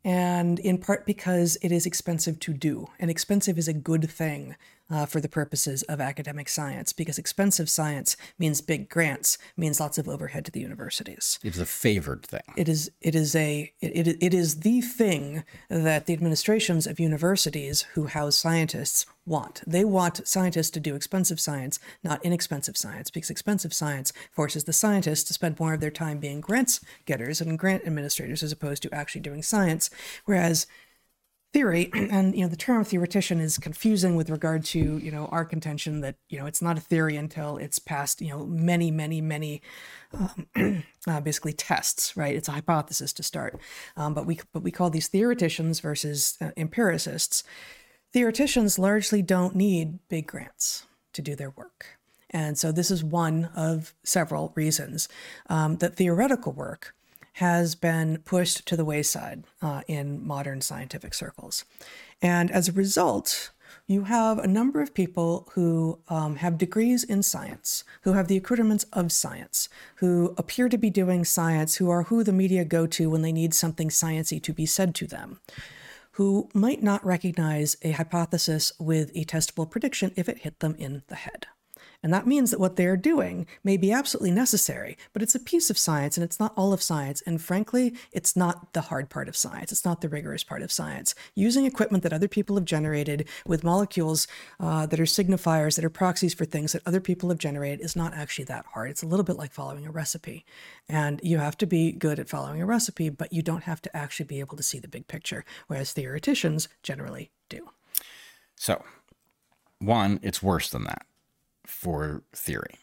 and in part because it is expensive to do. And expensive is a good thing uh, for the purposes of academic science because expensive science means big grants, means lots of overhead to the universities. It's a favored thing. It is. It is a. It, it, it is the thing that the administrations of universities who house scientists want. They want scientists to do expensive science, not inexpensive science, because expensive science forces the scientists to spend more of their time being grants getters and grant administrators as opposed to actually doing science. Whereas theory and you know the term theoretician is confusing with regard to you know our contention that you know it's not a theory until it's passed you know many many many um, uh, basically tests right? It's a hypothesis to start. Um, but we but we call these theoreticians versus uh, empiricists. Theoreticians largely don't need big grants to do their work. And so this is one of several reasons um, that theoretical work has been pushed to the wayside uh, in modern scientific circles. And as a result, you have a number of people who um, have degrees in science, who have the accoutrements of science, who appear to be doing science, who are who the media go to when they need something sciency to be said to them, who might not recognize a hypothesis with a testable prediction if it hit them in the head. And that means that what they're doing may be absolutely necessary, but it's a piece of science and it's not all of science. And frankly, it's not the hard part of science. It's not the rigorous part of science. Using equipment that other people have generated with molecules uh, that are signifiers, that are proxies for things that other people have generated is not actually that hard. It's a little bit like following a recipe. And you have to be good at following a recipe, but you don't have to actually be able to see the big picture, whereas theoreticians generally do. So, one, it's worse than that for theory.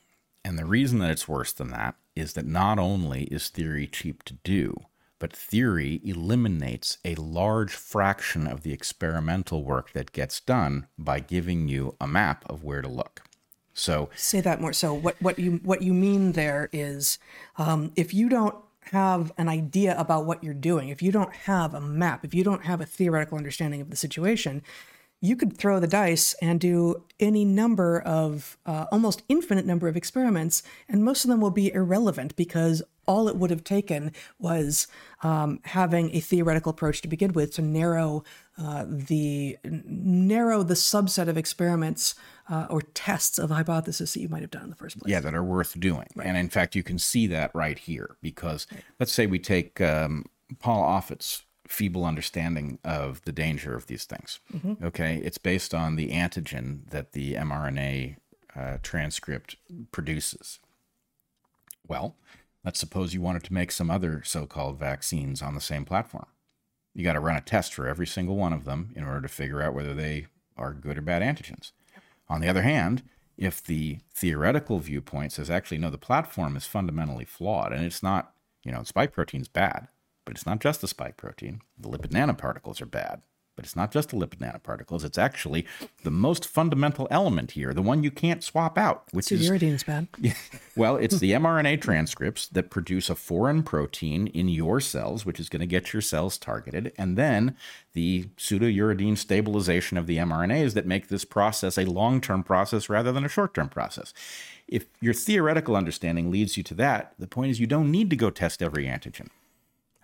And the reason that it's worse than that is that not only is theory cheap to do, but theory eliminates a large fraction of the experimental work that gets done by giving you a map of where to look. So say that more. So what what you what you mean there is um, if you don't have an idea about what you're doing, if you don't have a map, if you don't have a theoretical understanding of the situation, you could throw the dice and do any number of uh, almost infinite number of experiments and most of them will be irrelevant because all it would have taken was um, having a theoretical approach to begin with to narrow uh, the narrow the subset of experiments uh, or tests of hypothesis that you might have done in the first place. Yeah, that are worth doing. Right. And in fact, you can see that right here because right. let's say we take um, Paul Offit's feeble understanding of the danger of these things. Mm-hmm. Okay, it's based on the antigen that the mRNA uh, transcript produces. Well, let's suppose you wanted to make some other so called vaccines on the same platform. You got to run a test for every single one of them in order to figure out whether they are good or bad antigens. On the other hand, if the theoretical viewpoint says actually no, the platform is fundamentally flawed and it's not, you know, spike protein's bad, but it's not just the spike protein. The lipid nanoparticles are bad. But it's not just the lipid nanoparticles. It's actually the most fundamental element here, the one you can't swap out, which so is uridine's bad. well, it's the mRNA transcripts that produce a foreign protein in your cells, which is going to get your cells targeted, and then the pseudouridine stabilization of the mRNAs that make this process a long-term process rather than a short-term process. If your theoretical understanding leads you to that, the point is you don't need to go test every antigen.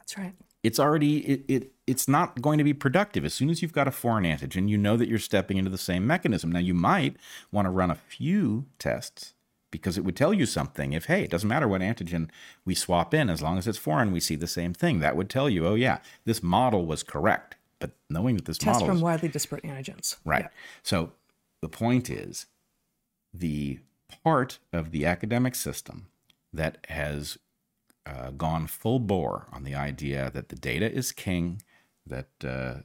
That's right. It's already it, it it's not going to be productive. As soon as you've got a foreign antigen, you know that you're stepping into the same mechanism. Now you might want to run a few tests because it would tell you something if hey, it doesn't matter what antigen we swap in as long as it's foreign, we see the same thing. That would tell you, oh yeah, this model was correct. But knowing that this test model from is, widely disparate antigens. Right. Yeah. So the point is the part of the academic system that has uh, gone full bore on the idea that the data is king, that uh,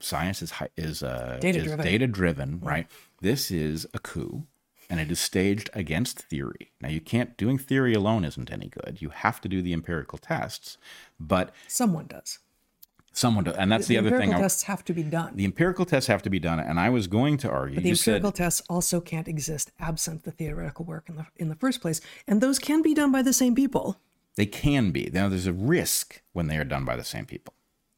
science is is, uh, data, driven. data driven, right? This is a coup, and it is staged against theory. Now, you can't doing theory alone isn't any good. You have to do the empirical tests, but someone does. Someone does, and that's the, the other thing. Empirical tests have to be done. The empirical tests have to be done, and I was going to argue. But the empirical said, tests also can't exist absent the theoretical work in the in the first place, and those can be done by the same people. They can be. Now, there's a risk when they are done by the same people.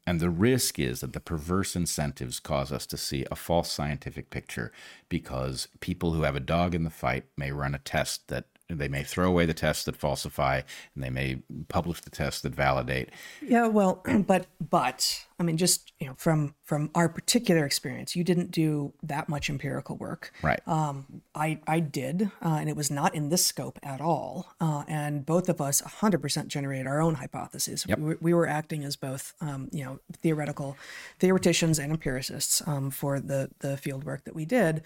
And the risk is that the perverse incentives cause us to see a false scientific picture because people who have a dog in the fight may run a test that they may throw away the tests that falsify and they may publish the tests that validate. Yeah, well, but but I mean just, you know, from from our particular experience, you didn't do that much empirical work. Right. Um I I did, uh, and it was not in this scope at all. Uh, and both of us 100% generated our own hypotheses. Yep. We, we, were acting as both um, you know, theoretical theoreticians and empiricists um, for the the field work that we did.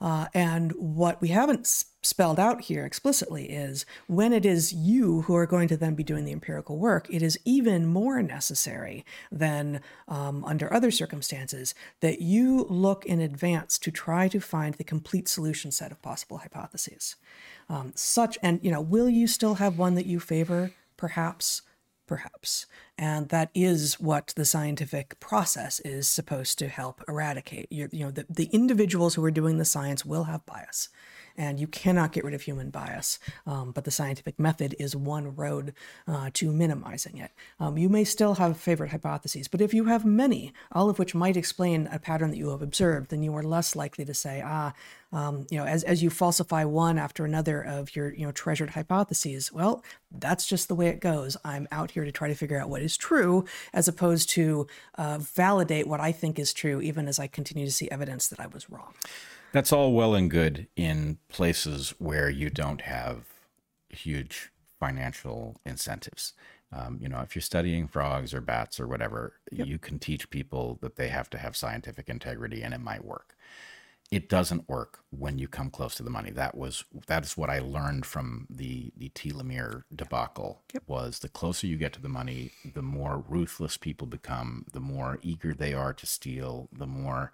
Uh, and what we haven't spelled out here explicitly is when it is you who are going to then be doing the empirical work, it is even more necessary than um, under other circumstances that you look in advance to try to find the complete solution set of possible hypotheses. Um, such, and you know, will you still have one that you favor? Perhaps perhaps. And that is what the scientific process is supposed to help eradicate. You, you know, the, the individuals who are doing the science will have bias and you cannot get rid of human bias. Um, but the scientific method is one road uh, to minimizing it. Um, you may still have favorite hypotheses, but if you have many, all of which might explain a pattern that you have observed, then you are less likely to say, ah, um, you know, as, as you falsify one after another of your, you know, treasured hypotheses, well, that's just the way it goes. I'm out here to try to figure out what is true, as opposed to uh, validate what I think is true, even as I continue to see evidence that I was wrong. That's all well and good in places where you don't have huge financial incentives. Um, you know, if you're studying frogs or bats or whatever, yep. you can teach people that they have to have scientific integrity and it might work. It doesn't work when you come close to the money. That was that is what I learned from the the telomere debacle. Yep. Was the closer you get to the money, the more ruthless people become, the more eager they are to steal, the more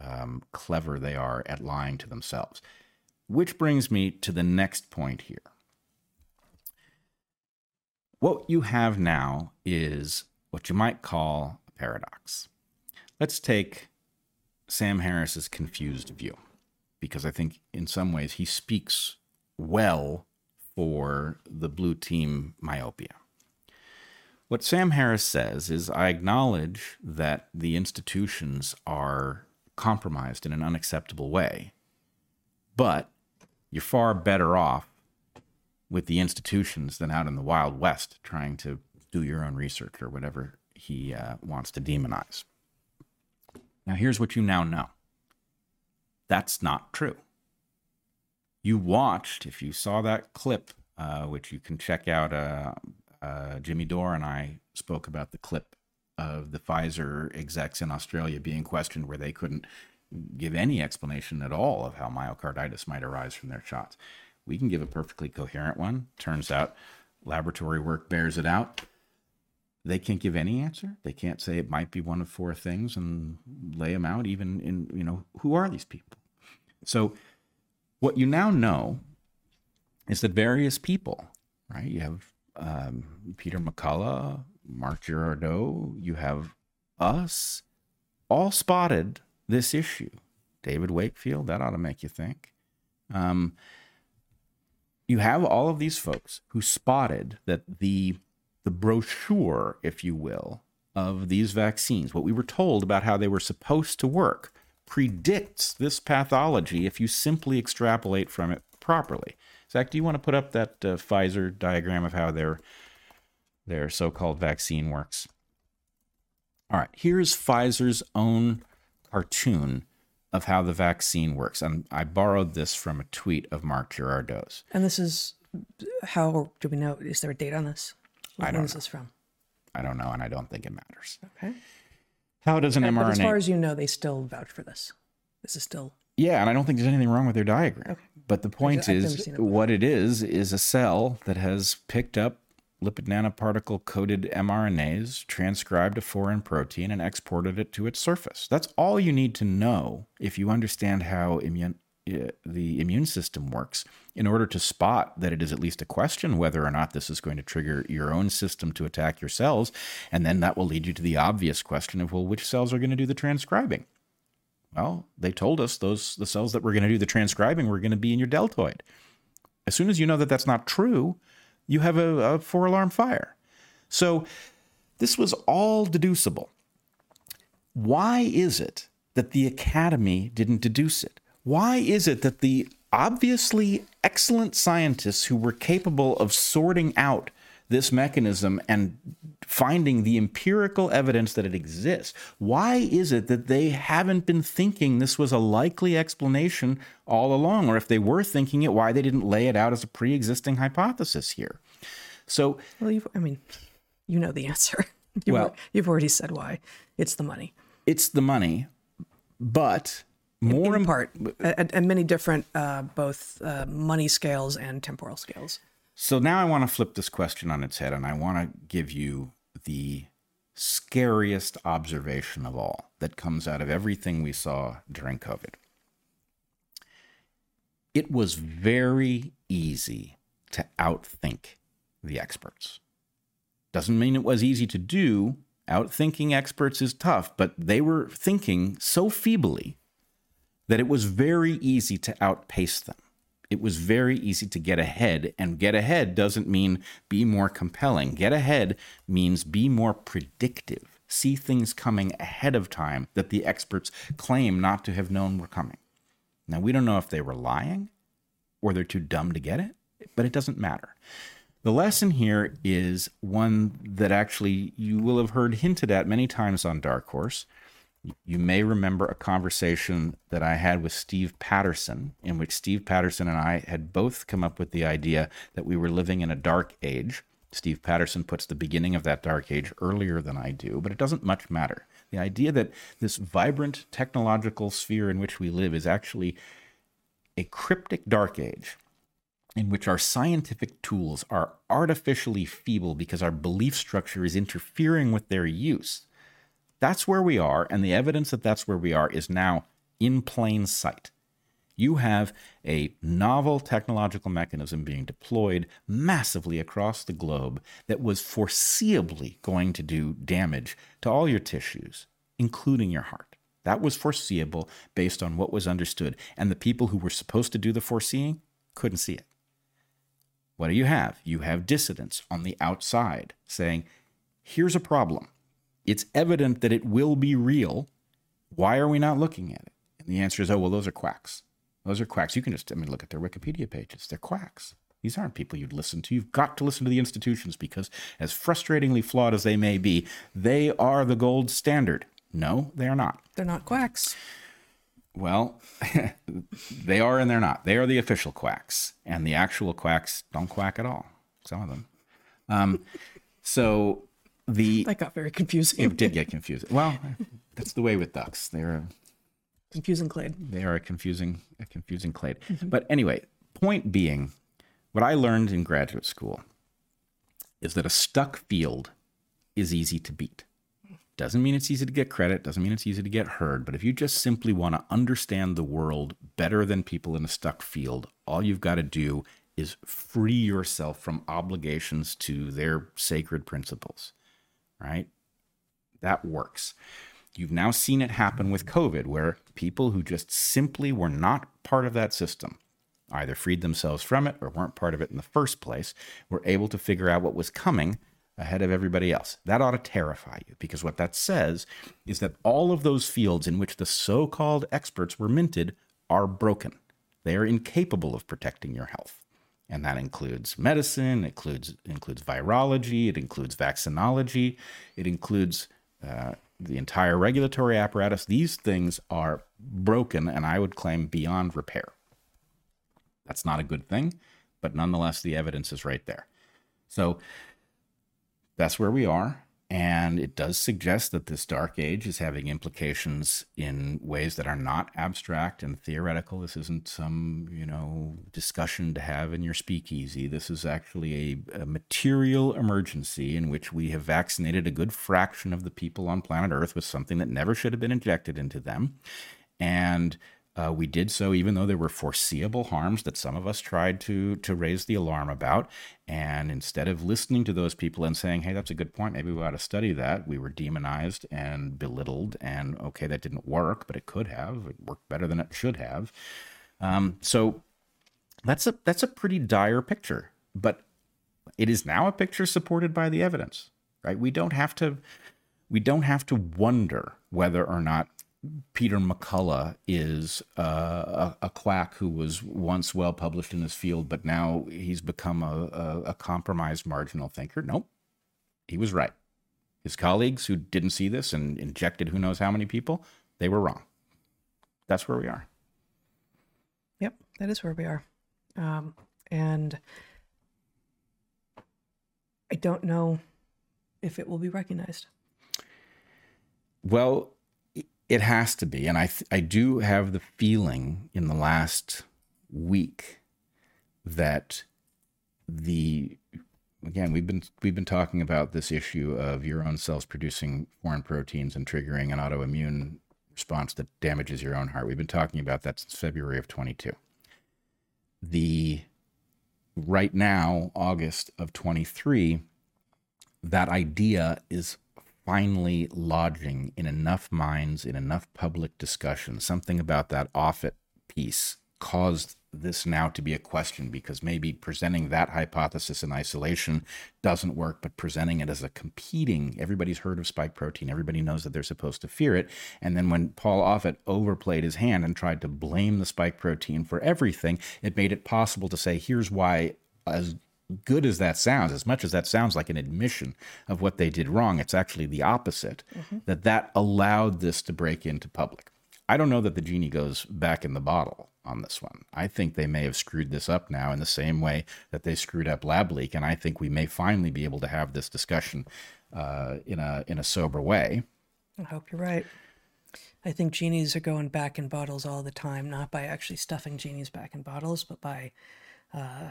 um, clever they are at lying to themselves. Which brings me to the next point here. What you have now is what you might call a paradox. Let's take Sam Harris's confused view, because I think in some ways he speaks well for the blue team myopia. What Sam Harris says is I acknowledge that the institutions are compromised in an unacceptable way. But you're far better off with the institutions than out in the Wild West trying to do your own research or whatever he uh, wants to demonize. Now, here's what you now know that's not true. You watched, if you saw that clip, uh, which you can check out, uh, uh Jimmy Dore and I spoke about the clip of the Pfizer execs in Australia being questioned where they couldn't give any explanation at all of how myocarditis might arise from their shots. We can give a perfectly coherent one. Turns out laboratory work bears it out. They can't give any answer. They can't say it might be one of four things and lay them out, even in, you know, who are these people? So, what you now know is that various people, right? You have um, Peter McCullough, Marc Girardot, you have us, all spotted this issue. David Wakefield, that ought to make you think. Um, you have all of these folks who spotted that the the brochure, if you will, of these vaccines, what we were told about how they were supposed to work, predicts this pathology if you simply extrapolate from it properly. Zach, do you want to put up that uh, Pfizer diagram of how their their so-called vaccine works? All right, here's Pfizer's own cartoon of how the vaccine works. And I borrowed this from a tweet of Marc Girardot's. And this is how do we know? Is there a date on this? What, I don't. When is this from? I don't know, and I don't think it matters. Okay. How does an mRNA? But as far as you know, they still vouch for this. This is still. Yeah, and I don't think there's anything wrong with their diagram. Okay. But the point is, what it is is a cell that has picked up lipid nanoparticle coated mRNAs, transcribed a foreign protein, and exported it to its surface. That's all you need to know if you understand how immune, uh, the immune system works in order to spot that it is at least a question whether or not this is going to trigger your own system to attack your cells. And then that will lead you to the obvious question of, well, which cells are going to do the transcribing? Well, they told us those the cells that were going to do the transcribing were going to be in your deltoid. As soon as you know that that's not true, you have a, a four alarm fire. So this was all deducible. Why is it that the Academy didn't deduce it? Why is it that the obviously excellent scientists who were capable of sorting out this mechanism and finding the empirical evidence that it exists. Why is it that they haven't been thinking this was a likely explanation all along? Or if they were thinking it, why they didn't lay it out as a pre existing hypothesis here? So, well, you've, I mean, you know the answer. You've, well, you've already said why. It's the money. It's the money. But more in im- part, at, at many different uh, both uh, money scales and temporal scales. So now I want to flip this question on its head and I want to give you the scariest observation of all that comes out of everything we saw during COVID. It was very easy to outthink the experts. Doesn't mean it was easy to do. Outthinking experts is tough, but they were thinking so feebly that it was very easy to outpace them. It was very easy to get ahead, and get ahead doesn't mean be more compelling. Get ahead means be more predictive. See things coming ahead of time that the experts claim not to have known were coming. Now, we don't know if they were lying or they're too dumb to get it, but it doesn't matter. The lesson here is one that actually you will have heard hinted at many times on Dark Horse. You may remember a conversation that I had with Steve Patterson, in which Steve Patterson and I had both come up with the idea that we were living in a dark age. Steve Patterson puts the beginning of that dark age earlier than I do, but it doesn't much matter. The idea that this vibrant technological sphere in which we live is actually a cryptic dark age in which our scientific tools are artificially feeble because our belief structure is interfering with their use. That's where we are, and the evidence that that's where we are is now in plain sight. You have a novel technological mechanism being deployed massively across the globe that was foreseeably going to do damage to all your tissues, including your heart. That was foreseeable based on what was understood, and the people who were supposed to do the foreseeing couldn't see it. What do you have? You have dissidents on the outside saying, here's a problem. It's evident that it will be real. Why are we not looking at it? And the answer is, oh, well, those are quacks. Those are quacks. You can just, I mean, look at their Wikipedia pages. They're quacks. These aren't people you'd listen to. You've got to listen to the institutions because, as frustratingly flawed as they may be, they are the gold standard. No, they are not. They're not quacks. Well, they are and they're not. They are the official quacks, and the actual quacks don't quack at all. Some of them. Um, so the That got very confusing. it did get confusing. Well, that's the way with ducks. They're a, confusing clade. they are a confusing a confusing clade. Mm-hmm. But anyway, point being, what I learned in graduate school is that a stuck field is easy to beat. Doesn't mean it's easy to get credit, doesn't mean it's easy to get heard, but if you just simply want to understand the world better than people in a stuck field, all you've got to do is free yourself from obligations to their sacred principles, right? That works. You've now seen it happen with COVID, where people who just simply were not part of that system, either freed themselves from it or weren't part of it in the first place, were able to figure out what was coming ahead of everybody else. That ought to terrify you because what that says is that all of those fields in which the so called experts were minted are broken. They are incapable of protecting your health. And that includes medicine, it includes, includes virology, it includes vaccinology, it includes uh, the entire regulatory apparatus. These things are broken and I would claim beyond repair. That's not a good thing, but nonetheless, the evidence is right there. So that's where we are. And it does suggest that this dark age is having implications in ways that are not abstract and theoretical. This isn't some, you know, discussion to have in your speakeasy. This is actually a, a material emergency in which we have vaccinated a good fraction of the people on planet Earth with something that never should have been injected into them. And uh, we did so even though there were foreseeable harms that some of us tried to to raise the alarm about. And instead of listening to those people and saying, "Hey, that's a good point. Maybe we ought to study that," we were demonized and belittled. And okay, that didn't work, but it could have. It worked better than it should have. Um, so that's a that's a pretty dire picture. But it is now a picture supported by the evidence, right? We don't have to we don't have to wonder whether or not Peter McCullough is uh, a, a, quack who was once well published in his field, but now he's become a, a, a, compromised marginal thinker. Nope, he was right. His colleagues who didn't see this and injected who knows how many people, they were wrong. That's where we are. Yep, that is where we are. Um, and I don't know if it will be recognized. Well, It has to be, and I th- I do have the feeling in the last week that the again we've been we've been talking about this issue of your own cells producing foreign proteins and triggering an autoimmune response that damages your own heart. We've been talking about that since February of 22. The right now, August of 23, that idea is finally lodging in enough minds, in enough public discussion. Something about that Offit piece caused this now to be a question because maybe presenting that hypothesis in isolation doesn't work, but presenting it as a competing, everybody's heard of spike protein, everybody knows that they're supposed to fear it. And then when Paul Offit overplayed his hand and tried to blame the spike protein for everything, it made it possible to say, here's why, as good as that sounds, as much as that sounds like an admission of what they did wrong, it's actually the opposite, mm-hmm. that that allowed this to break into public. I don't know that the genie goes back in the bottle on this one. I think they may have screwed this up now in the same way that they screwed up lab leak, and I think we may finally be able to have this discussion uh, in a in a sober way. I hope you're right. I think genies are going back in bottles all the time, not by actually stuffing genies back in bottles, but by uh,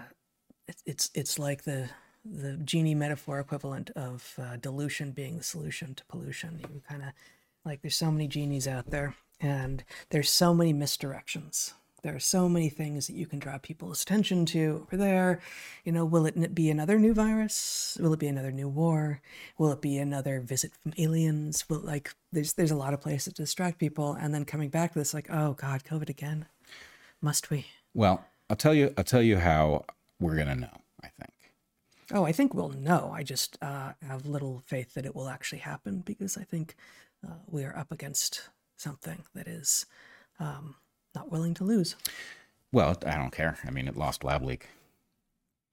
it's it's like the the genie metaphor equivalent of uh, dilution being the solution to pollution. You kind of like there's so many genies out there, and there's so many misdirections there are so many things that you can draw people's attention to over there. You know, will it be another new virus? Will it be another new war? Will it be another visit from aliens? Will like there's there's a lot of places to distract people, and then coming back to this, like, oh God, COVID again. Must we? Well, I'll tell you. I'll tell you how we're gonna know. I think. Oh, I think we'll know. I just uh, have little faith that it will actually happen because I think uh, we are up against something that is. Um, not willing to lose. Well, I don't care. I mean, it lost Lab Leak.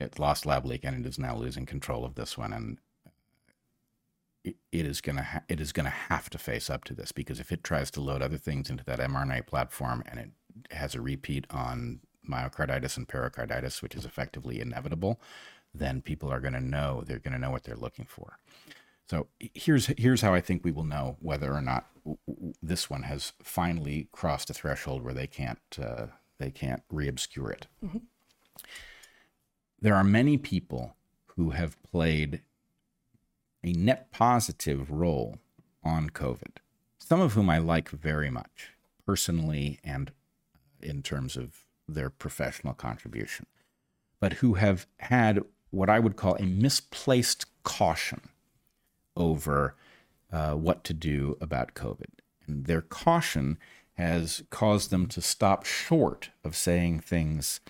It lost Lab Leak, and it is now losing control of this one. And it, it is gonna ha- it is gonna have to face up to this because if it tries to load other things into that mRNA platform and it has a repeat on myocarditis and pericarditis, which is effectively inevitable, then people are going to know they're going to know what they're looking for. So here's here's how I think we will know whether or not this one has finally crossed a threshold where they can't uh, they can't reobscure it. Mm-hmm. There are many people who have played a net positive role on COVID. Some of whom I like very much personally and in terms of their professional contribution, but who have had what I would call a misplaced caution over uh, what to do about COVID. And their caution has caused them to stop short of saying things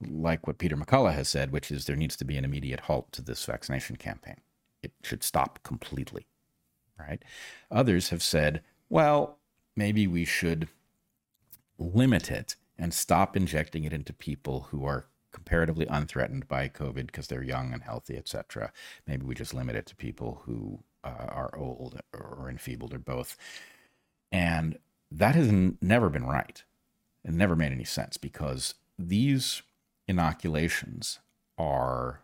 like what Peter McCullough has said, which is there needs to be an immediate halt to this vaccination campaign. It should stop completely, right? Others have said, well, maybe we should limit it and stop injecting it into people who are comparatively unthreatened by COVID because they're young and healthy, etc. Maybe we just limit it to people who uh, are old or enfeebled or both. And that has n- never been right. It never made any sense because these inoculations are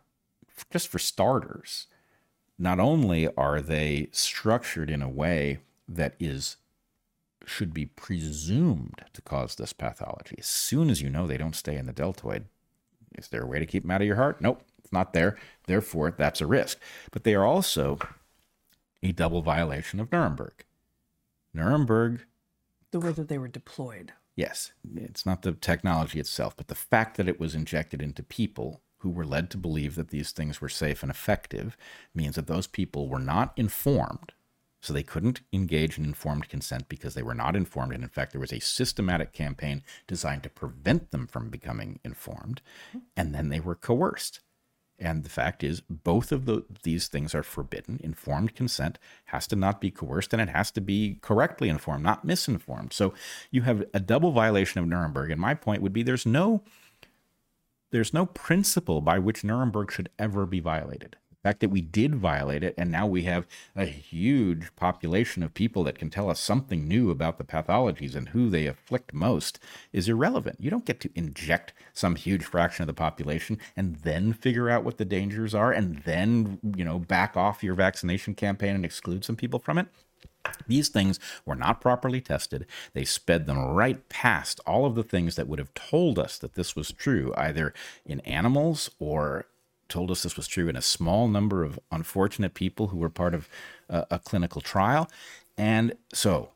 just for starters. Not only are they structured in a way that is should be presumed to cause this pathology. As soon as you know they don't stay in the deltoid, is there a way to keep them out of your heart? Nope, it's not there. Therefore, that's a risk. But they are also a double violation of Nuremberg. Nuremberg. The way that they were deployed. Yes, it's not the technology itself, but the fact that it was injected into people who were led to believe that these things were safe and effective means that those people were not informed so they couldn't engage in informed consent because they were not informed. And in fact, there was a systematic campaign designed to prevent them from becoming informed. And then they were coerced. And the fact is, both of the, these things are forbidden. Informed consent has to not be coerced and it has to be correctly informed, not misinformed. So you have a double violation of Nuremberg. And my point would be there's no there's no principle by which Nuremberg should ever be violated fact that we did violate it, and now we have a huge population of people that can tell us something new about the pathologies and who they afflict most, is irrelevant. You don't get to inject some huge fraction of the population and then figure out what the dangers are and then, you know, back off your vaccination campaign and exclude some people from it. These things were not properly tested. They sped them right past all of the things that would have told us that this was true, either in animals or told us this was true in a small number of unfortunate people who were part of a, clinical trial. And so,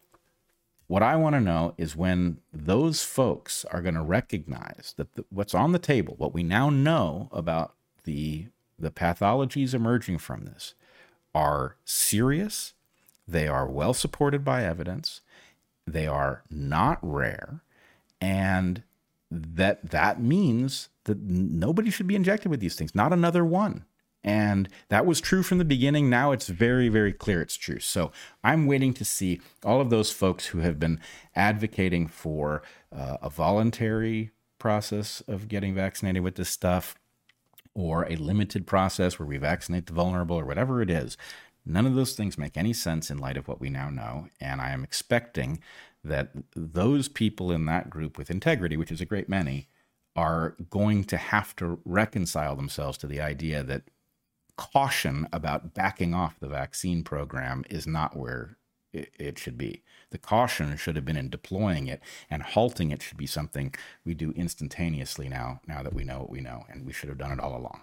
what I want to know is when those folks are going to recognize that the, what's on the table, what we now know about the the pathologies emerging from this, are serious they are well supported by evidence. They are not rare. And that that means that nobody should be injected with these things, not another one. And that was true from the beginning. Now it's very, very clear it's true. So I'm waiting to see all of those folks who have been advocating for uh, a voluntary process of getting vaccinated with this stuff or a limited process where we vaccinate the vulnerable or whatever it is. None of those things make any sense in light of what we now know. And I am expecting that those people in that group with integrity, which is a great many, are going to have to reconcile themselves to the idea that caution about backing off the vaccine program is not where it, should be. The caution should have been in deploying it, and halting it should be something we do instantaneously now, now that we know what we know, and we should have done it all along.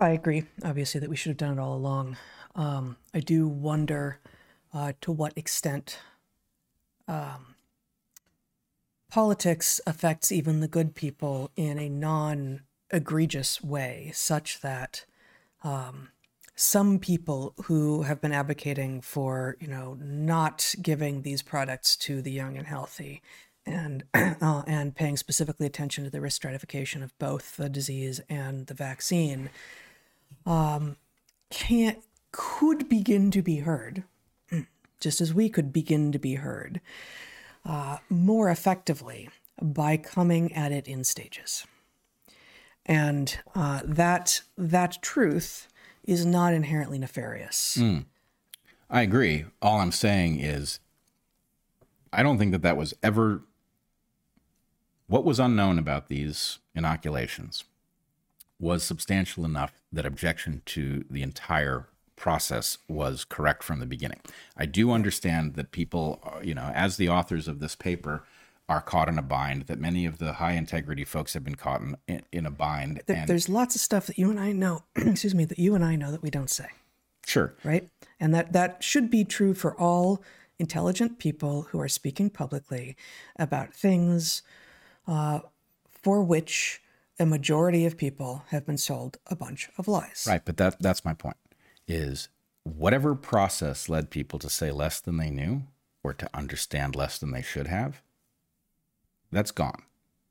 I agree, obviously, that we should have done it all along. Um, I do wonder uh, to what extent um, politics affects even the good people in a non egregious way, such that um, some people who have been advocating for, you know, not giving these products to the young and healthy and uh, and paying specifically attention to the risk stratification of both the disease and the vaccine um, can't could begin to be heard, just as we could begin to be heard, uh, more effectively by coming at it in stages. And uh, that that truth is not inherently nefarious. Mm. I agree. All I'm saying is, I don't think that that was ever what was unknown about these inoculations was substantial enough that objection to the entire process was correct from the beginning. I do understand that people, uh, you know, as the authors of this paper, are caught in a bind. That many of the high integrity folks have been caught in, in, a bind. There, and, there's lots of stuff that you and I know. excuse me, that you and I know that we don't say. Sure. Right, and that that should be true for all intelligent people who are speaking publicly about things uh, for which a majority of people have been sold a bunch of lies. Right, but that that's my point. Is whatever process led people to say less than they knew or to understand less than they should have, that's gone.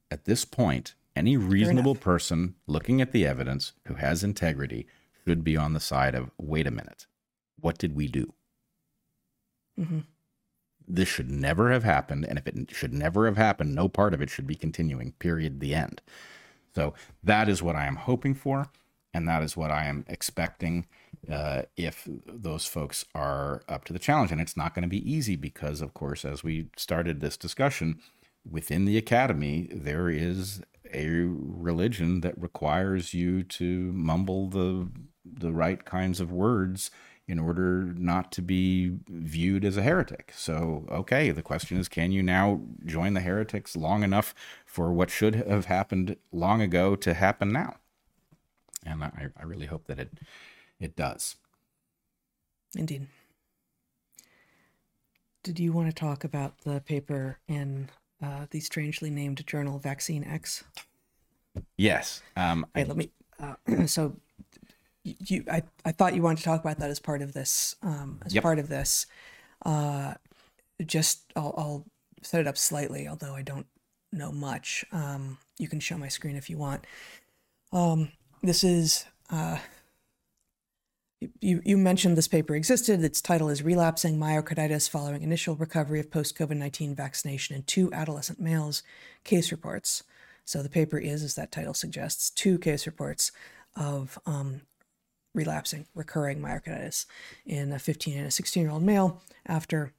At this point, any reasonable person looking at the evidence who has integrity should be on the side of wait a minute, what did we do? Mm-hmm. This should never have happened. And if it should never have happened, no part of it should be continuing, period, the end. So that is what I am hoping for, and that is what I am expecting uh, if those folks are up to the challenge. And it's not going to be easy because, of course, as we started this discussion, within the academy, there is a religion that requires you to mumble the the right kinds of words in order not to be viewed as a heretic. So, okay, the question is can you now join the heretics long enough for what should have happened long ago to happen now? And I, I really hope that it it does. Indeed. Did you want to talk about the paper in uh, the strangely named journal Vaccine X? Yes. Um, hey, I, let me. Uh, so you, I, I thought you wanted to talk about that as part of this, um, as yep. part of this. Uh, just I'll, I'll set it up slightly, although I don't know much. Um, you can show my screen if you want. Um, this is uh, you, you mentioned this paper existed. Its title is Relapsing Myocarditis Following Initial Recovery of Post COVID 19 Vaccination in Two Adolescent Males Case Reports. So the paper is, as that title suggests, two case reports of um, relapsing, recurring myocarditis in a 15 and a 16 year old male after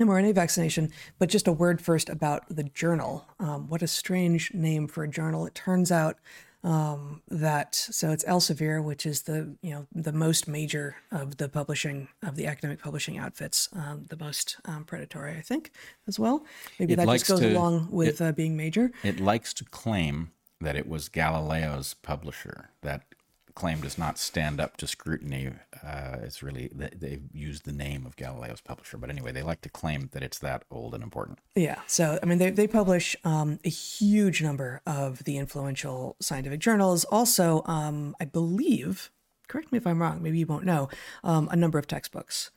mRNA vaccination. But just a word first about the journal. Um, what a strange name for a journal. It turns out Um, that so it's Elsevier, which is the you know the most major of the publishing of the academic publishing outfits, um, the most um, predatory, I think, as well. Maybe It that just goes to- along with uh, being major. It likes to claim that it was Galileo's publisher. That claim does not stand up to scrutiny. Uh, it's really they, they've used the name of Galileo's publisher, but anyway, they like to claim that it's that old and important. Yeah. So, I mean, they, they publish um, a huge number of the influential scientific journals. Also, um, I believe, correct me if I'm wrong, maybe you won't know, um, a number of textbooks.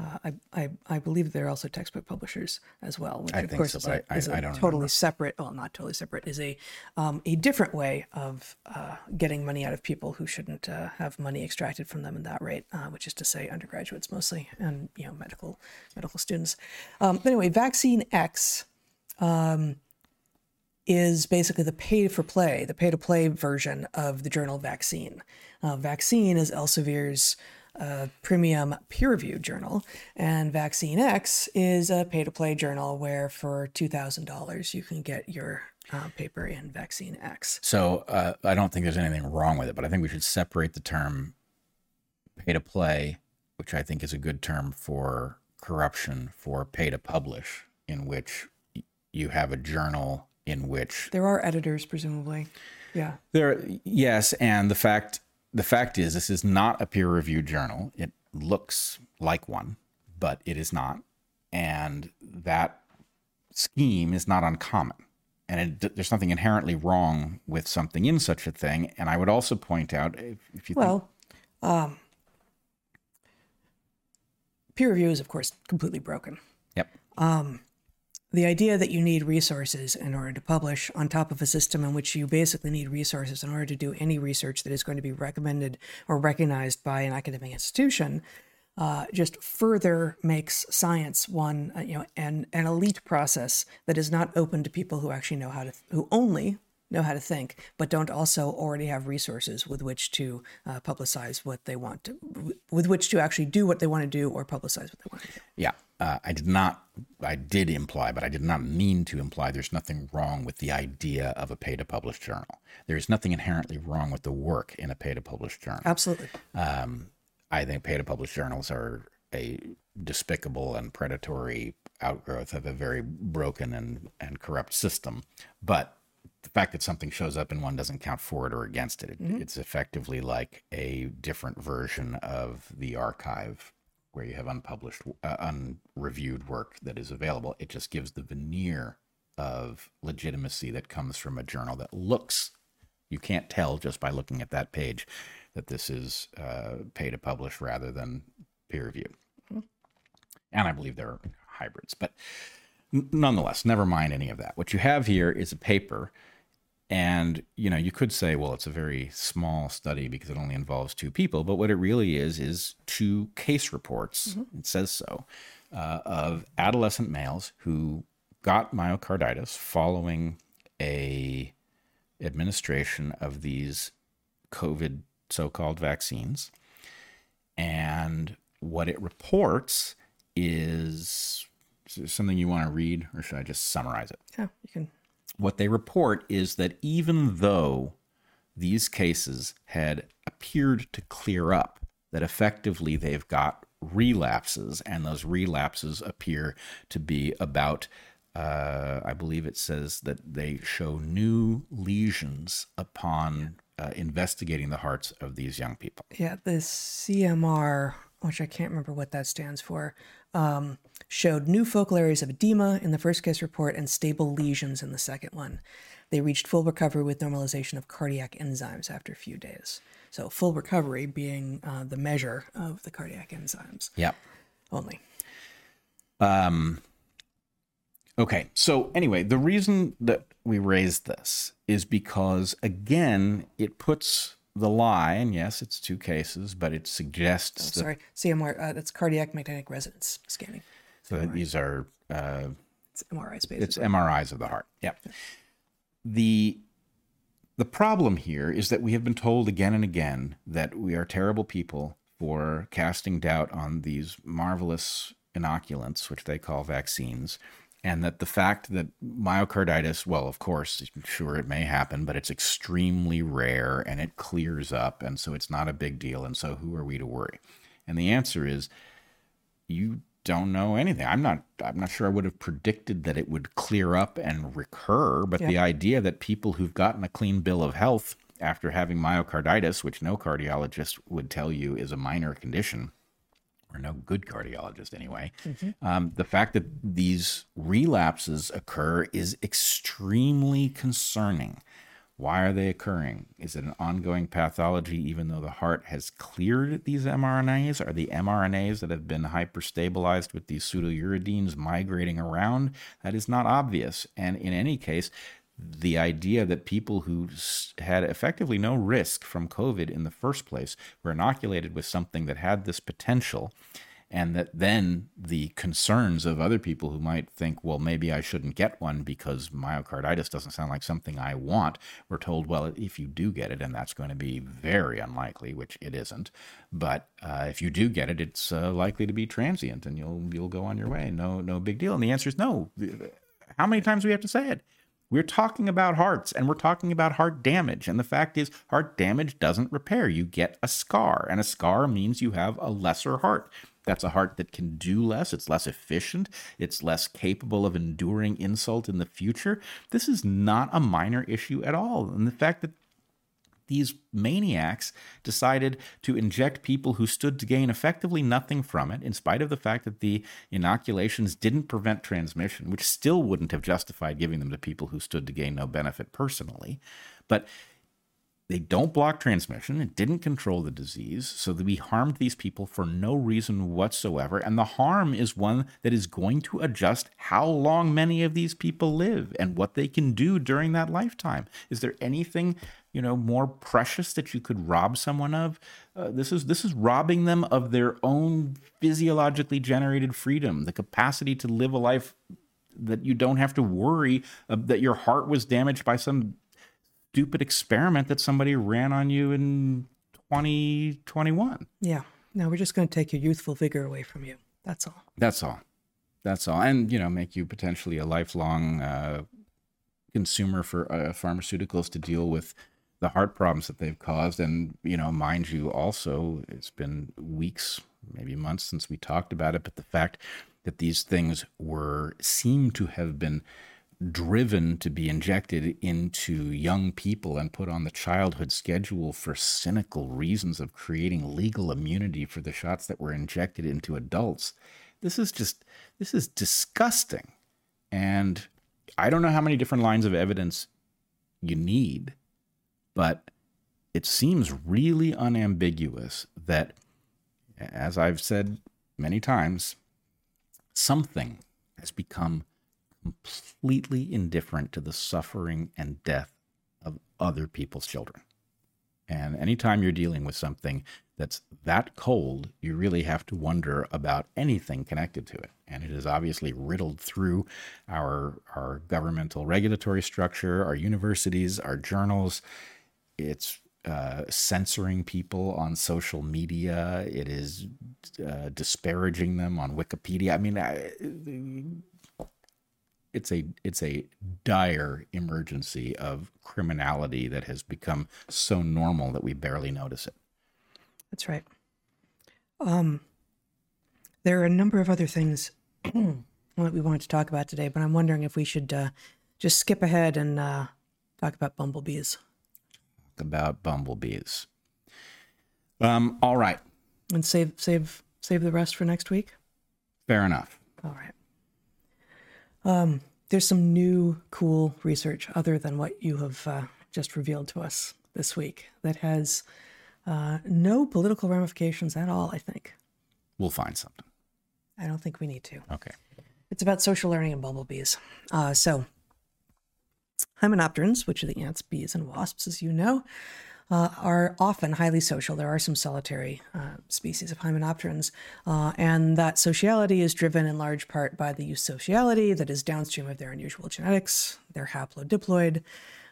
Uh, I, I, I believe they're also textbook publishers as well, which I of course so, is a, I- is a I- I don't totally separate, well, not totally separate, is a um, a different way of uh, getting money out of people who shouldn't uh, have money extracted from them in that rate, uh, which is to say undergraduates mostly and you know medical medical students. Um, anyway, Vaccine X is basically the pay for play, the pay to play version of the journal Vaccine. Uh, Vaccine is Elsevier's uh, premium peer reviewed journal, and Vaccine X is a pay to play journal where for $2,000 you can get your uh, paper in Vaccine X. So uh, I don't think there's anything wrong with it, but I think we should separate the term pay to play, which I think is a good term for corruption, for pay to publish, in which you have a journal in which There are editors, presumably. Yeah. There, yes, and the fact the fact is, this is not a peer-reviewed journal. It looks like one, but it is not, and that scheme is not uncommon. And it, there's nothing inherently wrong with something in such a thing. And I would also point out, if, if you think, Well, um, peer review is, of course, completely broken. yep, the idea that you need resources in order to publish on top of a system in which you basically need resources in order to do any research that is going to be recommended or recognized by an academic institution uh, just further makes science one uh, you know an, an elite process that is not open to people who actually know how to who only know how to think but don't also already have resources with which to uh, publicize what they want to with which to actually do what they want to do or publicize what they want to do yeah. Uh, I did not, I did imply, but I did not mean to imply there's nothing wrong with the idea of a pay to publish journal. There is nothing inherently wrong with the work in a pay to publish journal. absolutely Um, I think pay to publish journals are a despicable and predatory outgrowth of a very broken and, and corrupt system. But the fact that something shows up in one doesn't count for it or against it. it It's effectively like a different version of the archive where you have unpublished, uh, unreviewed work that is available. It just gives the veneer of legitimacy that comes from a journal that looks you can't tell just by looking at that page that this is uh, pay to publish rather than peer reviewed. And I believe there are hybrids, but nonetheless, never mind any of that. What you have here is a paper, and you know you could say, well, it's a very small study because it only involves two people, but what it really is is two case reports. It says so uh, of adolescent males who got myocarditis following a administration of these COVID so called vaccines. And what it reports is, is something you want to read, or should I just summarize it? yeah you can What they report is that even though these cases had appeared to clear up, that effectively they've got relapses, and those relapses appear to be about, uh, I believe it says that they show new lesions upon uh, investigating the hearts of these young people. Yeah, the CMR, which I can't remember what that stands for, um, showed new focal areas of edema in the first case report and stable lesions in the second one. They reached full recovery with normalization of cardiac enzymes after a few days. So, full recovery being uh, the measure of the cardiac enzymes Yeah. only. Um, okay. So, anyway, the reason that we raised this is because, again, it puts the lie, and yes, it's two cases, but it suggests that, Sorry, CMR, uh, that's cardiac magnetic resonance scanning. so that these are uh, It's MRI space. it's MRIs of the heart. Yeah. The the problem here is that we have been told again and again that we are terrible people for casting doubt on these marvelous inoculants, which they call vaccines, and that the fact that myocarditis, well, of course, sure, it may happen, but it's extremely rare and it clears up. And so it's not a big deal. And so who are we to worry? And the answer is you don't know anything. I'm not I'm not sure I would have predicted that it would clear up and recur, but yeah. the idea that people who've gotten a clean bill of health after having myocarditis, which no cardiologist would tell you is a minor condition, or no good cardiologist anyway, mm-hmm. um, the fact that these relapses occur is extremely concerning. Why are they occurring? Is it an ongoing pathology even though the heart has cleared these mRNAs? Are the mRNAs that have been hyperstabilized with these pseudouridines migrating around? That is not obvious. And in any case, the idea that people who had effectively no risk from COVID in the first place were inoculated with something that had this potential, and that then the concerns of other people who might think, well, maybe I shouldn't get one because myocarditis doesn't sound like something I want, were told, well, if you do get it, and that's going to be very unlikely, which it isn't, but uh, if you do get it, it's uh, likely to be transient, and you'll you'll go on your way. No, no big deal. And the answer is no. How many times do we have to say it? We're talking about hearts and we're talking about heart damage. And the fact is, heart damage doesn't repair. You get a scar, and a scar means you have a lesser heart. That's a heart that can do less, it's less efficient, it's less capable of enduring insult in the future. This is not a minor issue at all. And the fact that these maniacs decided to inject people who stood to gain effectively nothing from it, in spite of the fact that the inoculations didn't prevent transmission, which still wouldn't have justified giving them to people who stood to gain no benefit personally. But they don't block transmission. It didn't control the disease. So we harmed these people for no reason whatsoever. And the harm is one that is going to adjust how long many of these people live and what they can do during that lifetime. Is there anything you know more precious that you could rob someone of uh, this is this is robbing them of their own physiologically generated freedom the capacity to live a life that you don't have to worry uh, that your heart was damaged by some stupid experiment that somebody ran on you in 2021 yeah. No we're just going to take your youthful vigor away from you. That's all. That's all. That's all. And you know make you potentially a lifelong uh, consumer for uh, pharmaceuticals to deal with the heart problems that they've caused. And, you know, mind you, also, it's been weeks, maybe months since we talked about it, but the fact that these things were, seem to have been driven to be injected into young people and put on the childhood schedule for cynical reasons of creating legal immunity for the shots that were injected into adults. This is just, this is disgusting. And I don't know how many different lines of evidence you need but it seems really unambiguous that, as I've said many times, something has become completely indifferent to the suffering and death of other people's children. And anytime you're dealing with something that's that cold, you really have to wonder about anything connected to it. And it is obviously riddled through our, our governmental regulatory structure, our universities, our journals, it's uh, censoring people on social media. It is uh, disparaging them on Wikipedia. I mean, I, it's a it's a dire emergency of criminality that has become so normal that we barely notice it. That's right. Um, there are a number of other things that we wanted to talk about today, but I'm wondering if we should uh, just skip ahead and uh, talk about bumblebees about bumblebees. Um, all right. And save save save the rest for next week. Fair enough. All right. Um, there's some new cool research other than what you have uh, just revealed to us this week that has uh, no political ramifications at all. I think we'll find something. I don't think we need to. Okay. It's about social learning and bumblebees. Uh, so Hymenopterans, which are the ants, bees, and wasps, as you know, uh, are often highly social. There are some solitary uh, species of hymenopterans, uh, and that sociality is driven in large part by the eusociality that is downstream of their unusual genetics. They're haplodiploid,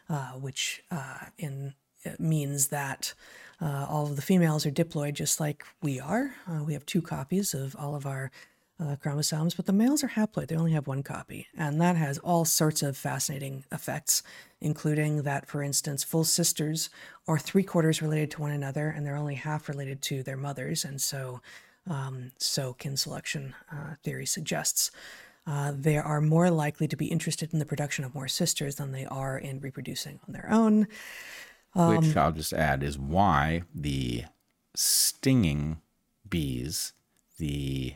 uh, which uh, in means that uh, all of the females are diploid, just like we are. we have two copies of all of our uh, chromosomes, but the males are haploid. They only have one copy. And that has all sorts of fascinating effects, including that, for instance, full sisters are three quarters related to one another and they're only half related to their mothers. And so, um, so kin selection uh, theory suggests. Uh, they are more likely to be interested in the production of more sisters than they are in reproducing on their own. Which I'll just add is why the stinging bees, the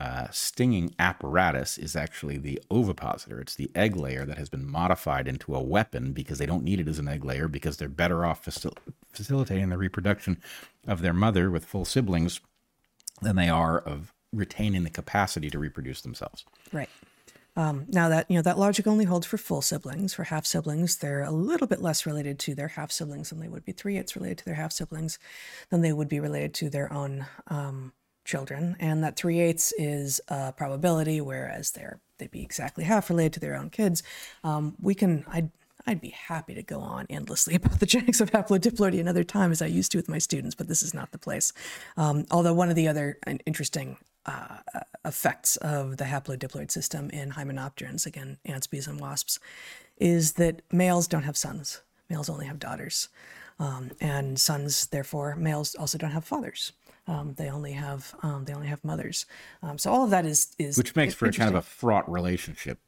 uh, stinging apparatus is actually the ovipositor. It's the egg layer that has been modified into a weapon because they don't need it as an egg layer because they're better off facil- facilitating the reproduction of their mother with full siblings than they are of retaining the capacity to reproduce themselves. Right. Um, now that you know that logic only holds for full siblings. For half siblings, they're a little bit less related to their half siblings than they would be three It's related to their half siblings than they would be related to their own um, children, and that three eighths is a probability, whereas they're they'd be exactly half related to their own kids. Um, we can I'd I'd be happy to go on endlessly about the genetics of haplodiploidy another time, as I used to with my students, but this is not the place. Um, although one of the other interesting uh, effects of the haplodiploid system in hymenopterans, again, ants, bees, and wasps, is that males don't have sons. Males only have daughters. Um, and sons, therefore, males also don't have fathers. Um, they only have um, they only have mothers. Um, so all of that is is which makes for a kind of a fraught relationship.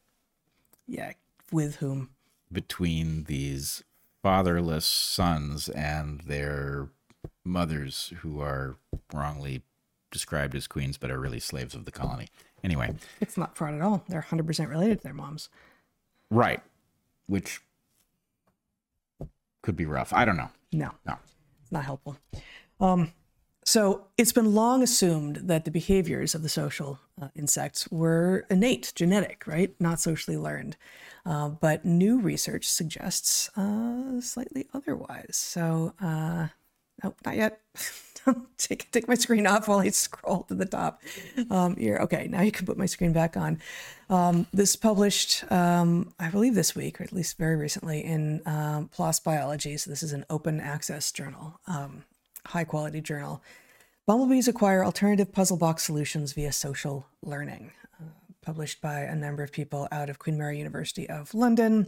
Yeah, with whom? Between these fatherless sons and their mothers, who are wrongly described as queens, but are really slaves of the colony. Anyway, it's not fraud at all. They're 100% related to their moms. Right. Which could be rough. I don't know. No. No. It's not helpful. Um, so it's been long assumed that the behaviors of the social uh, insects were innate, genetic, right? Not socially learned. Uh, but new research suggests uh, slightly otherwise. So, uh, no, not yet. take take my screen off while I scroll to the top. Um, here, okay, now you can put my screen back on. Um, this published, um, I believe, this week, or at least very recently, in um, PLOS Biology. So this is an open access journal, um, high quality journal. Bumblebees acquire alternative puzzle box solutions via social learning, uh, published by a number of people out of Queen Mary University of London.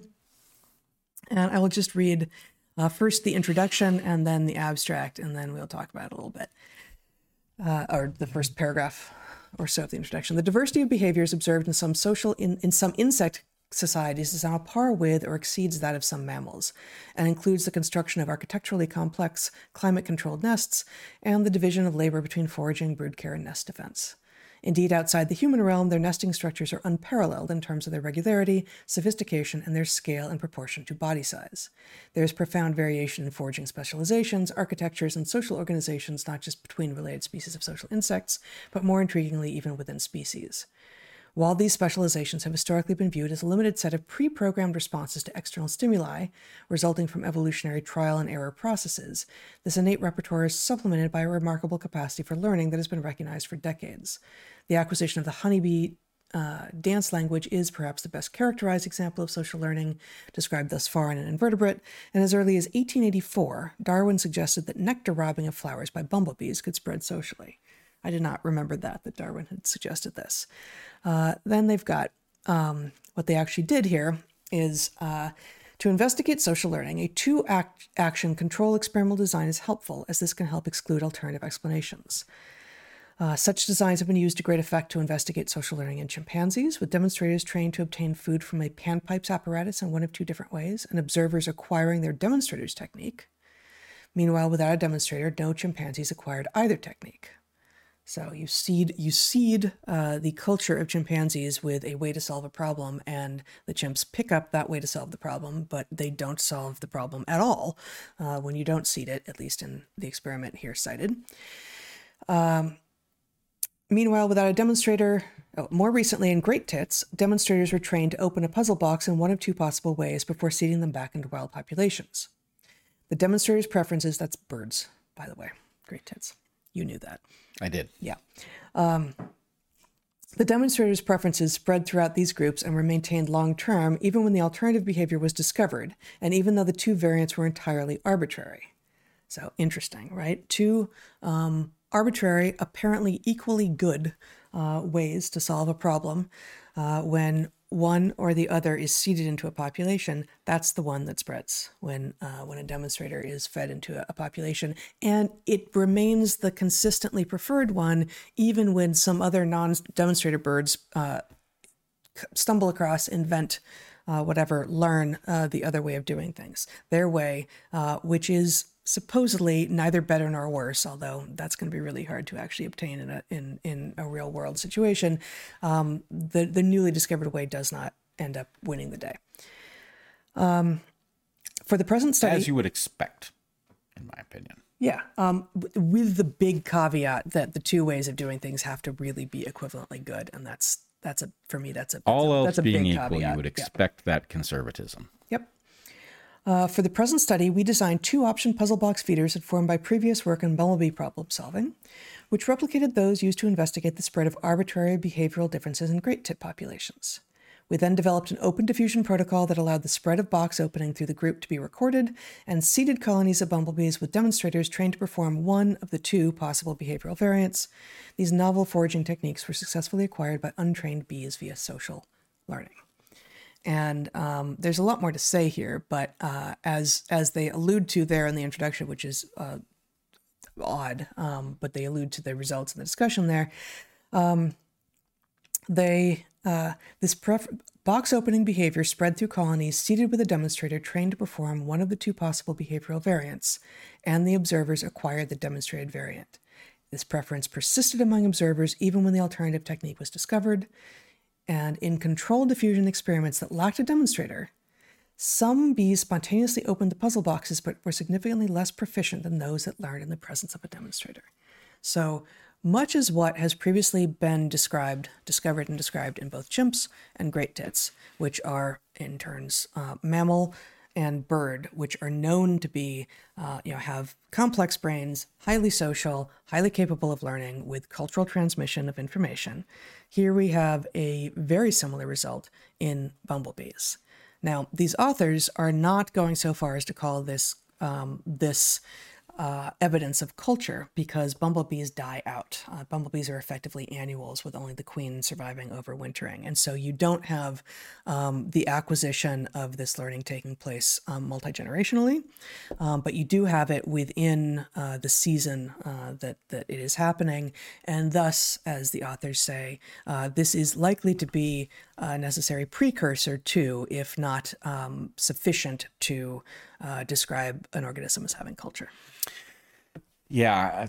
And I will just read uh, first the introduction and then the abstract, and then we'll talk about it a little bit, uh, or the first paragraph or so of the introduction. The diversity of behaviors observed in some social in, in some insect societies is on a par with or exceeds that of some mammals, and includes the construction of architecturally complex, climate controlled nests and the division of labor between foraging, brood care, and nest defense. Indeed, outside the human realm, their nesting structures are unparalleled in terms of their regularity, sophistication, and their scale and proportion to body size. There is profound variation in foraging specializations, architectures, and social organizations, not just between related species of social insects, but more intriguingly, even within species. While these specializations have historically been viewed as a limited set of pre programmed responses to external stimuli, resulting from evolutionary trial and error processes, this innate repertoire is supplemented by a remarkable capacity for learning that has been recognized for decades. The acquisition of the honeybee uh, dance language is perhaps the best characterized example of social learning described thus far in an invertebrate, and as early as 1884, Darwin suggested that nectar robbing of flowers by bumblebees could spread socially. I did not remember that, that Darwin had suggested this. Uh, then they've got um, what they actually did here is uh, to investigate social learning, a two act action control experimental design is helpful as this can help exclude alternative explanations. Uh, such designs have been used to great effect to investigate social learning in chimpanzees, with demonstrators trained to obtain food from a panpipes apparatus in one of two different ways, and observers acquiring their demonstrator's technique. Meanwhile, without a demonstrator, no chimpanzees acquired either technique. So you seed you seed uh, the culture of chimpanzees with a way to solve a problem, and the chimps pick up that way to solve the problem, but they don't solve the problem at all uh, when you don't seed it. At least in the experiment here cited. Um, meanwhile, without a demonstrator, oh, more recently in Great Tits, demonstrators were trained to open a puzzle box in one of two possible ways before seeding them back into wild populations. The demonstrator's preferences, that's birds, by the way, Great Tits. You knew that. I did. Yeah. Um, the demonstrators' preferences spread throughout these groups and were maintained long term, even when the alternative behavior was discovered, and even though the two variants were entirely arbitrary. So interesting, right? Two um, arbitrary, apparently equally good uh, ways to solve a problem. Uh, when one or the other is seeded into a population, that's the one that spreads when uh, when a demonstrator is fed into a, a, population, and it remains the consistently preferred one, even when some other non-demonstrator birds uh, stumble across, invent. Uh, whatever, learn uh, the other way of doing things, their way, uh, which is supposedly neither better nor worse, although that's going to be really hard to actually obtain in a in in a real world situation. Um, the the newly discovered way does not end up winning the day. Um, for the present study, as you would expect, in my opinion. Yeah, um, with the big caveat that the two ways of doing things have to really be equivalently good, and that's that's a for me that's a that's all a, else that's a being big equal, caveat. you would expect yeah. that conservatism. Yep. Uh, for the present study, we designed two option puzzle box feeders informed by previous work in bumblebee problem solving, which replicated those used to investigate the spread of arbitrary behavioral differences in great tit populations. We then developed an open diffusion protocol that allowed the spread of box opening through the group to be recorded and seeded colonies of bumblebees with demonstrators trained to perform one of the two possible behavioral variants. These novel foraging techniques were successfully acquired by untrained bees via social learning. And um, there's a lot more to say here, but uh, as as they allude to there in the introduction, which is uh, odd, um, but they allude to the results in the discussion there. Um, they uh, this box opening behavior spread through colonies seated with a demonstrator trained to perform one of the two possible behavioral variants, and the observers acquired the demonstrated variant. This preference persisted among observers even when the alternative technique was discovered. And in controlled diffusion experiments that lacked a demonstrator, some bees spontaneously opened the puzzle boxes but were significantly less proficient than those that learned in the presence of a demonstrator. So, much as what has previously been described, discovered, and described in both chimps and great tits, which are in turns uh, mammal and bird, which are known to be, uh, you know, have complex brains, highly social, highly capable of learning with cultural transmission of information. Here we have a very similar result in bumblebees. Now, these authors are not going so far as to call this um, this uh, evidence of culture because bumblebees die out. Uh, bumblebees are effectively annuals with only the queen surviving overwintering. And so you don't have um, the acquisition of this learning taking place um, multi generationally, um, but you do have it within uh, the season uh, that, that it is happening. And thus, as the authors say, uh, this is likely to be a necessary precursor to, if not um, sufficient to uh, describe an organism as having culture. Yeah,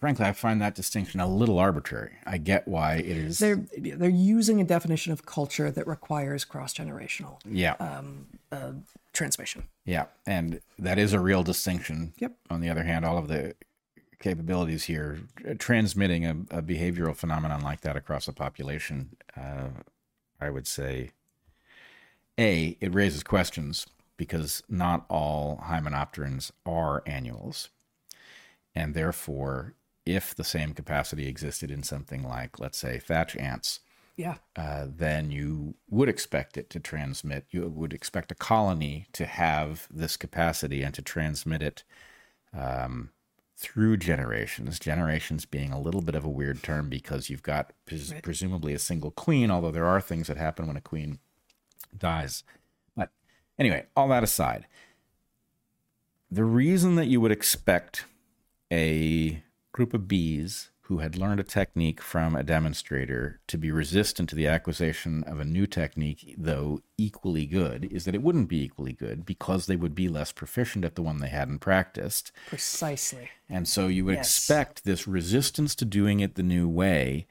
frankly, I find that distinction a little arbitrary. I get why it is. They're they're using a definition of culture that requires cross generational. Yeah. Um, uh, transmission. Yeah, and that is a real distinction. Yep. On the other hand, all of the capabilities here, uh, transmitting a, a behavioral phenomenon like that across a population, uh, I would say, a it raises questions because not all hymenopterans are annuals and therefore, if the same capacity existed in something like, let's say, thatch ants, yeah, uh, then you would expect it to transmit. You would expect a colony to have this capacity and to transmit it um, through generations. Generations being a little bit of a weird term because you've got pres- presumably a single queen, although there are things that happen when a queen dies. But anyway, all that aside, the reason that you would expect a group of bees who had learned a technique from a demonstrator to be resistant to the acquisition of a new technique, though equally good, is that it wouldn't be equally good because they would be less proficient at the one they hadn't practiced. Precisely. And so you would yes. expect this resistance to doing it the new way.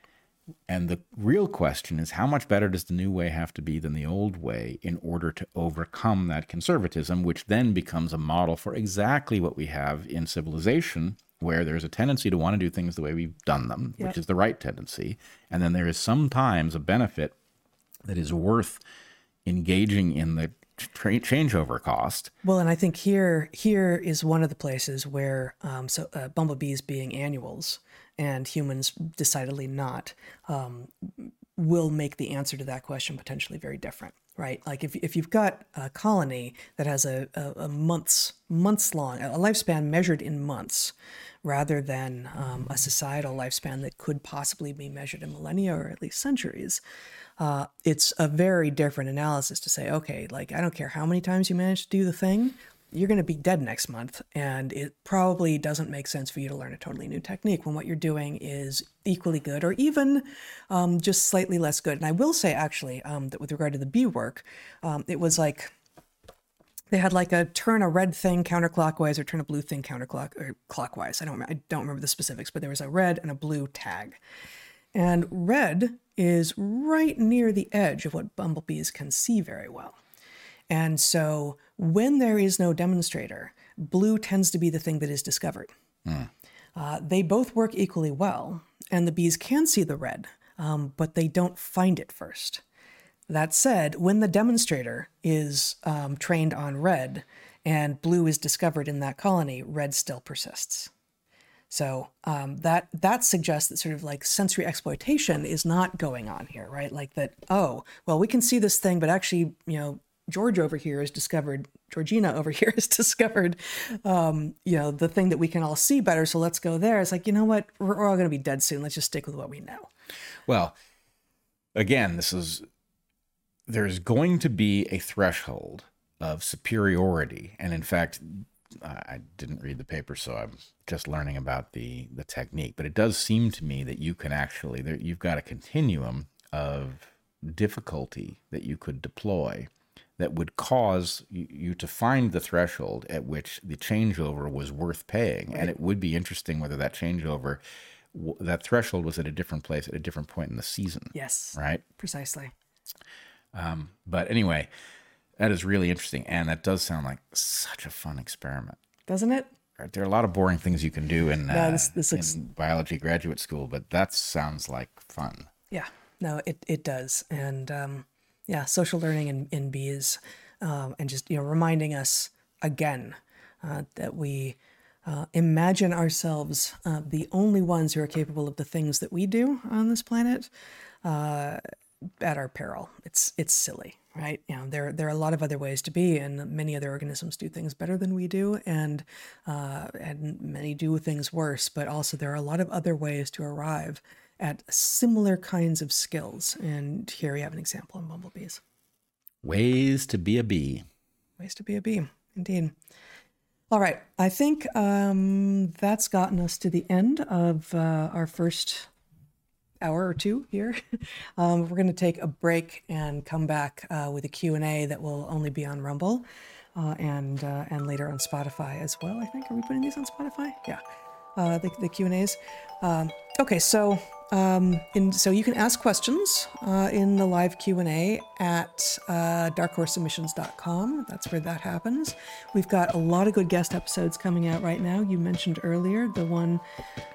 And the real question is how much better does the new way have to be than the old way in order to overcome that conservatism, which then becomes a model for exactly what we have in civilization where there's a tendency to want to do things the way we've done them, yep. which is the right tendency. And then there is sometimes a benefit that is worth engaging in the tra- changeover cost. Well, and I think here here is one of the places where um, so uh, bumblebees being annuals and humans decidedly not. Um, will make the answer to that question potentially very different, right? Like if, if you've got a colony that has a, a, a months months long a lifespan measured in months, rather than um, a societal lifespan that could possibly be measured in millennia or at least centuries, uh, it's a very different analysis to say, okay, like I don't care how many times you manage to do the thing, you're going to be dead next month. And it probably doesn't make sense for you to learn a totally new technique when what you're doing is equally good or even um, just slightly less good. And I will say, actually, um, that with regard to the bee work, um, it was like they had like a turn a red thing counterclockwise or turn a blue thing counterclock or clockwise. I don't I don't remember the specifics, but there was a red and a blue tag. And red is right near the edge of what bumblebees can see very well. And so when there is no demonstrator, blue tends to be the thing that is discovered. Mm. Uh, they both work equally well, and the bees can see the red, um, but they don't find it first. That said, when the demonstrator is um, trained on red and blue is discovered in that colony, red still persists. So um, that that suggests that sort of like sensory exploitation is not going on here, right? Like that. Oh, well, we can see this thing, but actually, you know, George over here has discovered, Georgina over here has discovered, um, you know, the thing that we can all see better. So let's go there. It's like, you know what? We're, we're all going to be dead soon. Let's just stick with what we know. Well, again, this is, there's going to be a threshold of superiority. And in fact, I didn't read the paper, so I'm just learning about the, the technique. But it does seem to me that you can actually, there, you've got a continuum of difficulty that you could deploy that would cause you, to find the threshold at which the changeover was worth paying. Right. And it would be interesting whether that changeover, that threshold was at a different place at a different point in the season. Yes. Right? Precisely. Um, but anyway, that is really interesting. And that does sound like such a fun experiment. Doesn't it? There are a lot of boring things you can do in, uh, this, this looks... in biology graduate school, but that sounds like fun. Yeah, no, it, it does. And, um, yeah, social learning in, in bees, um, and just you know reminding us again uh, that we uh, imagine ourselves uh, the only ones who are capable of the things that we do on this planet uh, at our peril. It's it's silly, right? You know, there there are a lot of other ways to be, and many other organisms do things better than we do, and uh, and many do things worse. But also, there are a lot of other ways to arrive at similar kinds of skills. And here we have an example in bumblebees. Ways to be a bee. Ways to be a bee, indeed. All right, I think um, that's gotten us to the end of uh, our first hour or two here. um, we're going to take a break and come back uh, with a Q&A that will only be on Rumble uh, and uh, and later on Spotify as well. I think are we putting these on Spotify? Yeah, uh, the the Q and A's. Um, okay, so um, and so you can ask questions uh, in the live Q&A at uh, darkhorsesubmissions.com. That's where that happens. We've got a lot of good guest episodes coming out right now. You mentioned earlier the one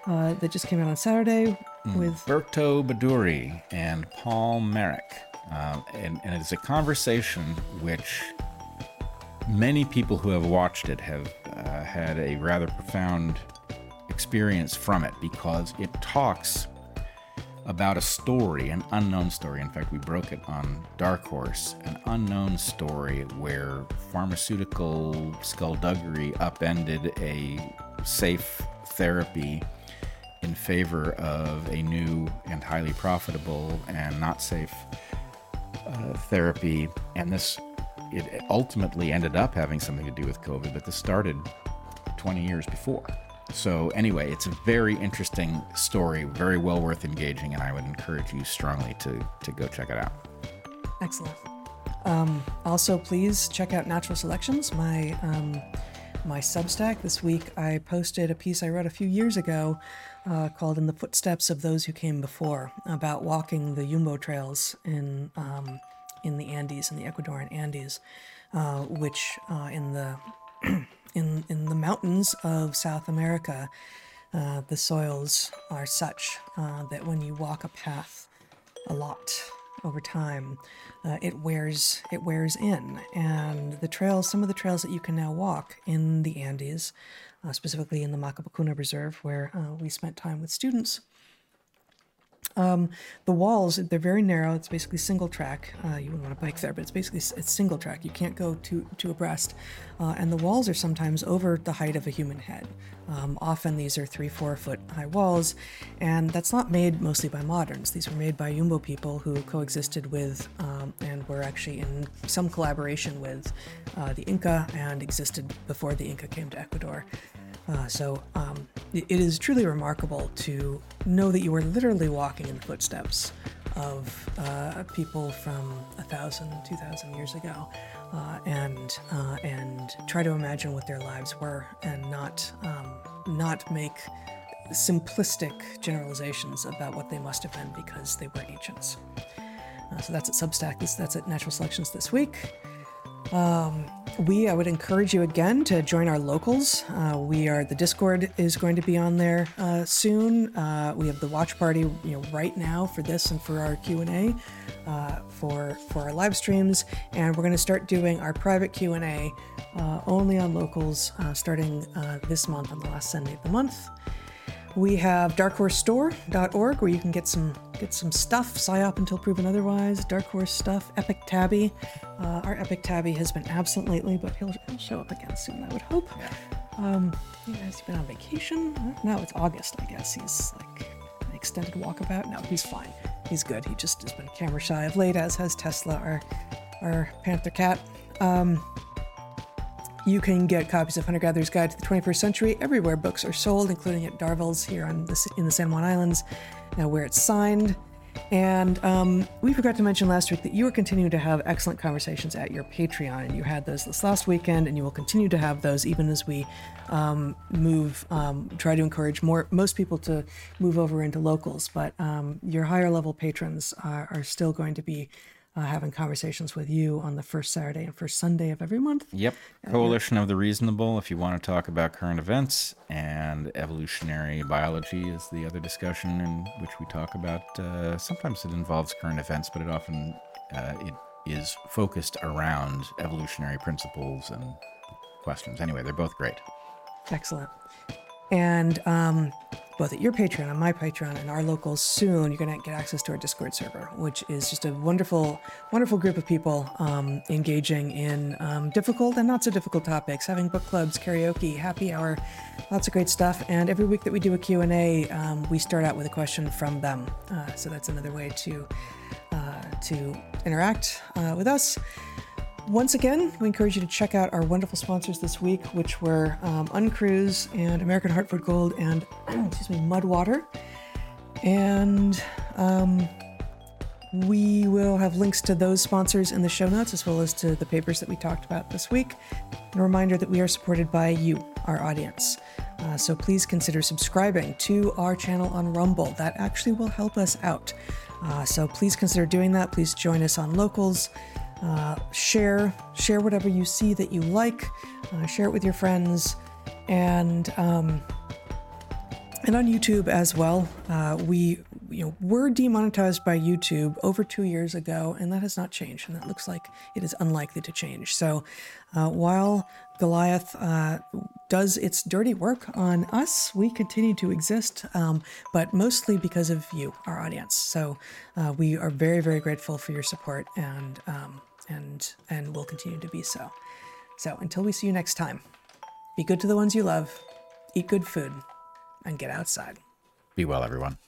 that just came out on Saturday mm, with... Berto Meduri and Paul Marik. Uh, and, and it's a conversation which many people who have watched it have uh, had a rather profound experience from it because it talks about a story, an unknown story. In fact, we broke it on Dark Horse, an unknown story where pharmaceutical skullduggery upended a safe therapy in favor of a new and highly profitable and not safe uh, therapy. And this, it ultimately ended up having something to do with COVID, but this started 20 years before. So, anyway, it's a very interesting story, very well worth engaging, and I would encourage you strongly to, to go check it out. Excellent. Um, also, please check out Natural Selections, my um, my Substack. This week, I posted a piece I wrote a few years ago uh, called "In the Footsteps of Those Who Came Before" about walking the Yumbo trails in um, in the Andes, in the Ecuadorian Andes, uh, which uh, in the in, in the mountains of South America, uh, the soils are such uh, that when you walk a path a lot over time, uh, it wears it wears in. And the trails, some of the trails that you can now walk in the Andes, uh, specifically in the Maquipucuna Reserve, where uh, we spent time with students, The walls, they're very narrow. It's basically single track. Uh, you wouldn't want to bike there, but it's basically it's single track. You can't go two, two abreast. Uh, and the walls are sometimes over the height of a human head. Um, often these are three, four foot high walls. And that's not made mostly by moderns. These were made by Yumbo people who coexisted with um, and were actually in some collaboration with uh, the Inca and existed before the Inca came to Ecuador. Uh, so um, it, is truly remarkable to know that you are literally walking in the footsteps of uh, people from a thousand, two thousand years ago, uh, and uh, and try to imagine what their lives were, and not um, not make simplistic generalizations about what they must have been because they were ancients. Uh, so that's at Substack. That's at Natural Selections this week. Um, we, I would encourage you again to join our locals. Uh, we are the Discord is going to be on there uh, soon. Uh, we have the watch party, you know, right now for this and for our Q and A, uh, for for our live streams, and we're going to start doing our private Q and A uh, only on locals uh, starting this month on the last Sunday of the month. We have darkhorsestore.org where you can get some get some stuff, PSYOP until proven otherwise, Dark Horse stuff, Epic Tabby. Uh, our Epic Tabby has been absent lately, but he'll, he'll show up again soon, I would hope. Um, he been on vacation? No, it's August, I guess. He's like an extended walkabout. No, he's fine. He's good. He just has been camera shy of late, as has Tesla, our our Panther cat. Um, you can get copies of Hunter Gatherer's Guide to the 21st Century everywhere books are sold, including at Darvill's here the, in the San Juan Islands, uh, where it's signed. And um, we forgot to mention last week that you are continuing to have excellent conversations at your Patreon, and you had those this last weekend, and you will continue to have those even as we um, move, um, try to encourage more most people to move over into locals. But um, your higher level patrons are, are still going to be uh, having conversations with you on the first Saturday and first Sunday of every month. Yep. Coalition of the Reasonable, if you want to talk about current events, and evolutionary biology is the other discussion in which we talk about. Uh, sometimes it involves current events, but it often uh, it is focused around evolutionary principles and questions. Anyway, they're both great. Excellent. And um, both at your Patreon and my Patreon and our locals soon, you're going to get access to our Discord server, which is just a wonderful, wonderful group of people um, engaging in um, difficult and not so difficult topics, having book clubs, karaoke, happy hour, lots of great stuff. And every week that we do a Q&A, um, we start out with a question from them. Uh, so that's another way to uh, to interact uh, with us. Once again, we encourage you to check out our wonderful sponsors this week, which were um, Uncruise and American Hartford Gold and, excuse me, Mudwater. And um, we will have links to those sponsors in the show notes, as well as to the papers that we talked about this week. And a reminder that we are supported by you, our audience. Uh, so please consider subscribing to our channel on Rumble. That actually will help us out. Uh, so please consider doing that. Please join us on Locals. Uh, share share whatever you see that you like. Uh, share it with your friends, and um, and on YouTube as well. Uh, we you know were demonetized by YouTube over two years ago, and that has not changed, and that looks like it is unlikely to change. So uh, while Goliath uh, does its dirty work on us, we continue to exist, um, but mostly because of you, our audience. So uh, we are very very grateful for your support, and um, and and will continue to be so. So until we see you next time, be good to the ones you love, eat good food, and get outside. Be well, everyone.